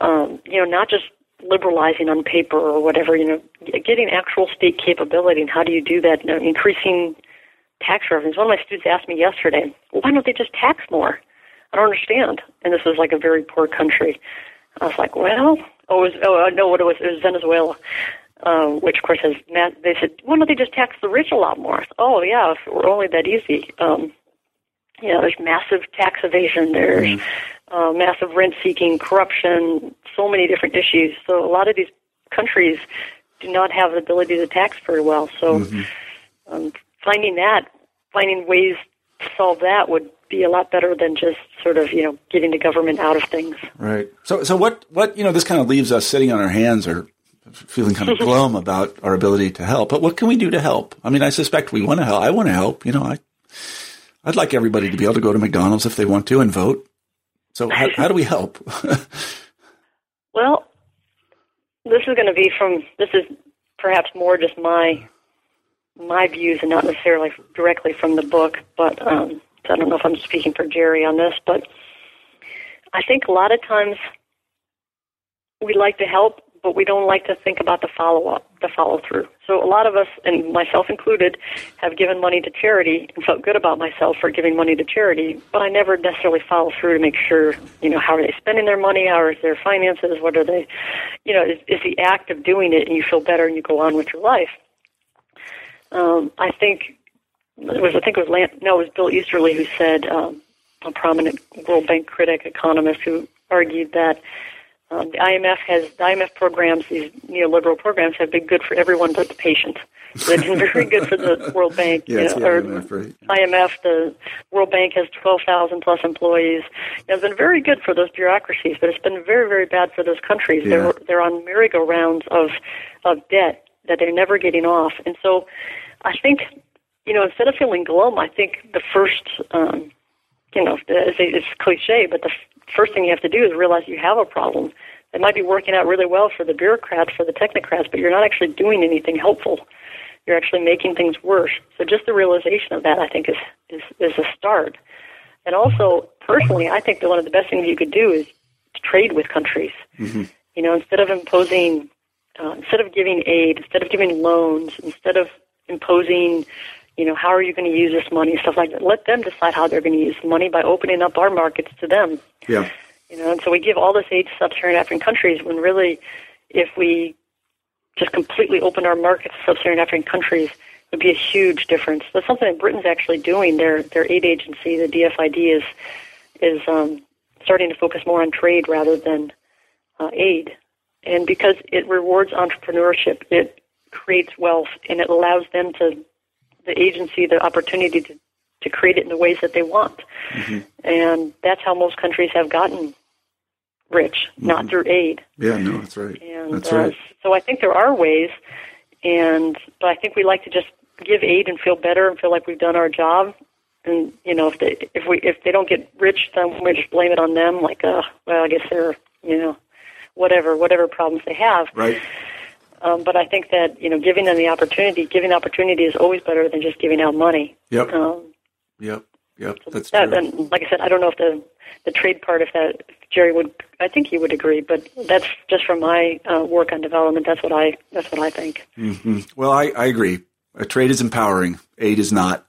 um, you know, not just liberalizing on paper or whatever. You know, getting actual state capability, and how do you do that? You know, increasing tax revenues. One of my students asked me yesterday, why don't they just tax more? I don't understand. And this was like a very poor country. I was like, well, oh, it was, oh, no, what it was, it was Venezuela, um, which of course has, they said, why don't they just tax the rich a lot more? Said, oh, yeah, if it were only that easy. Um, you know, there's massive tax evasion, there's mm-hmm. uh, massive rent seeking, corruption, so many different issues. So a lot of these countries do not have the ability to tax very well. So mm-hmm. um, finding that, finding ways to solve that would be a lot better than just sort of you know getting the government out of things. Right. So so what what you know this kind of leaves us sitting on our hands or feeling kind of glum about our ability to help. But what can we do to help? I mean, I suspect we want to help. I want to help. You know, I I'd like everybody to be able to go to McDonald's if they want to and vote. So how, how do we help? well, this is going to be from this is perhaps more just my my views and not necessarily directly from the book, but um, I don't know if I'm speaking for Jerry on this, but I think a lot of times we like to help, but we don't like to think about the follow up, the follow through. So a lot of us, and myself included, have given money to charity and felt good about myself for giving money to charity, but I never necessarily follow through to make sure, you know, how are they spending their money, how is their finances, what are they, you know, is, is the act of doing it and you feel better and you go on with your life. Um, I think it was I think it was Lan- no, it was Bill Easterly who said um, a prominent World Bank critic economist who argued that um, the IMF has the IMF programs, these neoliberal programs, have been good for everyone but the patient. They've been very good for the World Bank. yeah, you know, or IMF, right. IMF, the World Bank has 12,000 plus employees. It's been very good for those bureaucracies, but it's been very, very bad for those countries. Yeah. They're they're on merry-go-rounds of of debt that they're never getting off, and so I think, you know, instead of feeling glum, I think the first, um, you know, it's, cliche, but the first thing you have to do is realize you have a problem. It might be working out really well for the bureaucrats, for the technocrats, but you're not actually doing anything helpful. You're actually making things worse. So just the realization of that, I think, is is, is a start. And also, personally, I think that one of the best things you could do is to trade with countries. Mm-hmm. You know, instead of imposing, uh, instead of giving aid, instead of giving loans, instead of imposing, you know, how are you going to use this money, stuff like that. Let them decide how they're going to use the money by opening up our markets to them. Yeah. You know, and so we give all this aid to sub-Saharan African countries when really, if we just completely open our markets to sub-Saharan African countries, it would be a huge difference. That's something that Britain's actually doing. Their their aid agency, the DFID, is is um, starting to focus more on trade rather than uh, aid. And because it rewards entrepreneurship, it creates wealth and it allows them to the agency the opportunity to to create it in the ways that they want. Mm-hmm. And that's how most countries have gotten rich, mm-hmm. not through aid. Yeah, no, that's right. And that's right. Uh, so I think there are ways and but I think we like to just give aid and feel better and feel like we've done our job. And you know, if they if we if they don't get rich, then we just blame it on them. Like, uh, well, I guess they're you know, whatever whatever problems they have. Right. Um, but I think that you know, giving them the opportunity, giving opportunity is always better than just giving out money. Yep. Um, yep. Yep. That's that, true. And like I said, I don't know if the the trade part, if that if Jerry would, I think he would agree. But that's just from my uh, work on development. That's what I that's what I think. Mm-hmm. Well, I, I agree. A trade is empowering. Aid is not.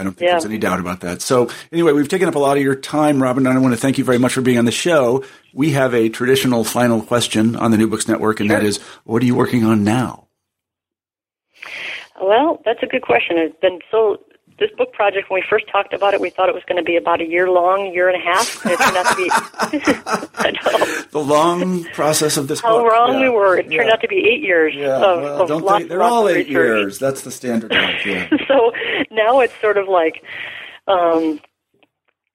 I don't think yeah. there's any doubt about that. So anyway, we've taken up a lot of your time, Robin, and I want to thank you very much for being on the show. We have a traditional final question on the New Books Network, and sure. that is, what are you working on now? Well, that's a good question. It's been so this book project, when we first talked about it, we thought it was going to be about a year long, year and a half. And it turned out to be the long process of this. How book. wrong yeah. we were! It turned yeah. out to be eight years Yeah, of, well, of don't lots, they, they're all eight research. years. That's the standard. yeah. so now it's sort of like um,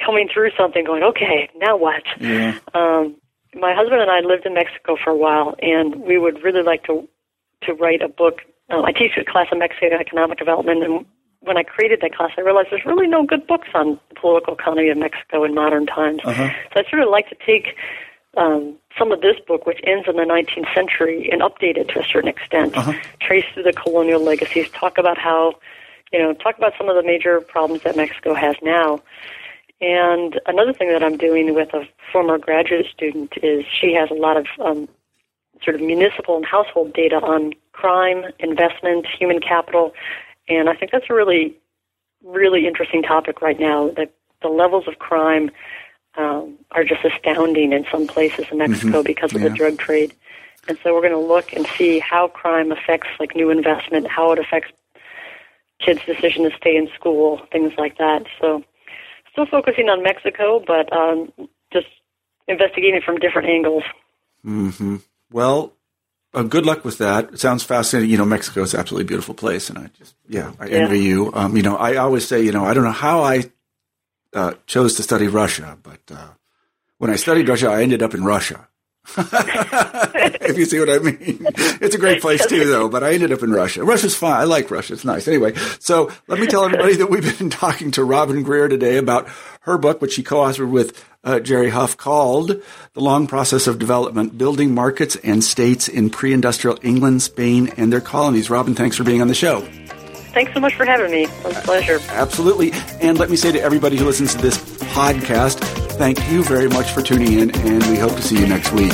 coming through something, going, okay, now what? Yeah. Um, my husband and I lived in Mexico for a while, and we would really like to to write a book. Um, I teach a class on Mexican economic development, and when I created that class, I realized there's really no good books on the political economy of Mexico in modern times. Uh-huh. So I sort of like to take um, some of this book, which ends in the 19th century, and update it to a certain extent. Uh-huh. Trace through the colonial legacies, talk about how, you know, talk about some of the major problems that Mexico has now. And another thing that I'm doing with a former graduate student is she has a lot of um, sort of municipal and household data on crime, investment, human capital, and I think that's a really, really interesting topic right now. That the levels of crime um, are just astounding in some places in Mexico because of Yeah. the drug trade. And so we're going to look and see how crime affects like new investment, how it affects kids' decision to stay in school, things like that. So still focusing on Mexico, but um, just investigating from different angles. hmm Well, uh, good luck with that. It sounds fascinating. You know, Mexico is an absolutely beautiful place, and I just, yeah, I Yeah. envy you. Um, you know, I always say, you know, I don't know how I uh, chose to study Russia, but uh, when I studied Russia, I ended up in Russia. if you see what I mean. It's a great place too, though, but I ended up in Russia. Russia's fine. I like Russia. It's nice. Anyway, so let me tell everybody that we've been talking to Robin Grier today about her book, which she co-authored with uh, Jerry Hough called The Long Process of Development, Building Markets and States in Pre-Industrial England, Spain, and Their Colonies. Robin, thanks for being on the show. Thanks so much for having me. It was a pleasure. Absolutely. And let me say to everybody who listens to this podcast, thank you very much for tuning in, and we hope to see you next week.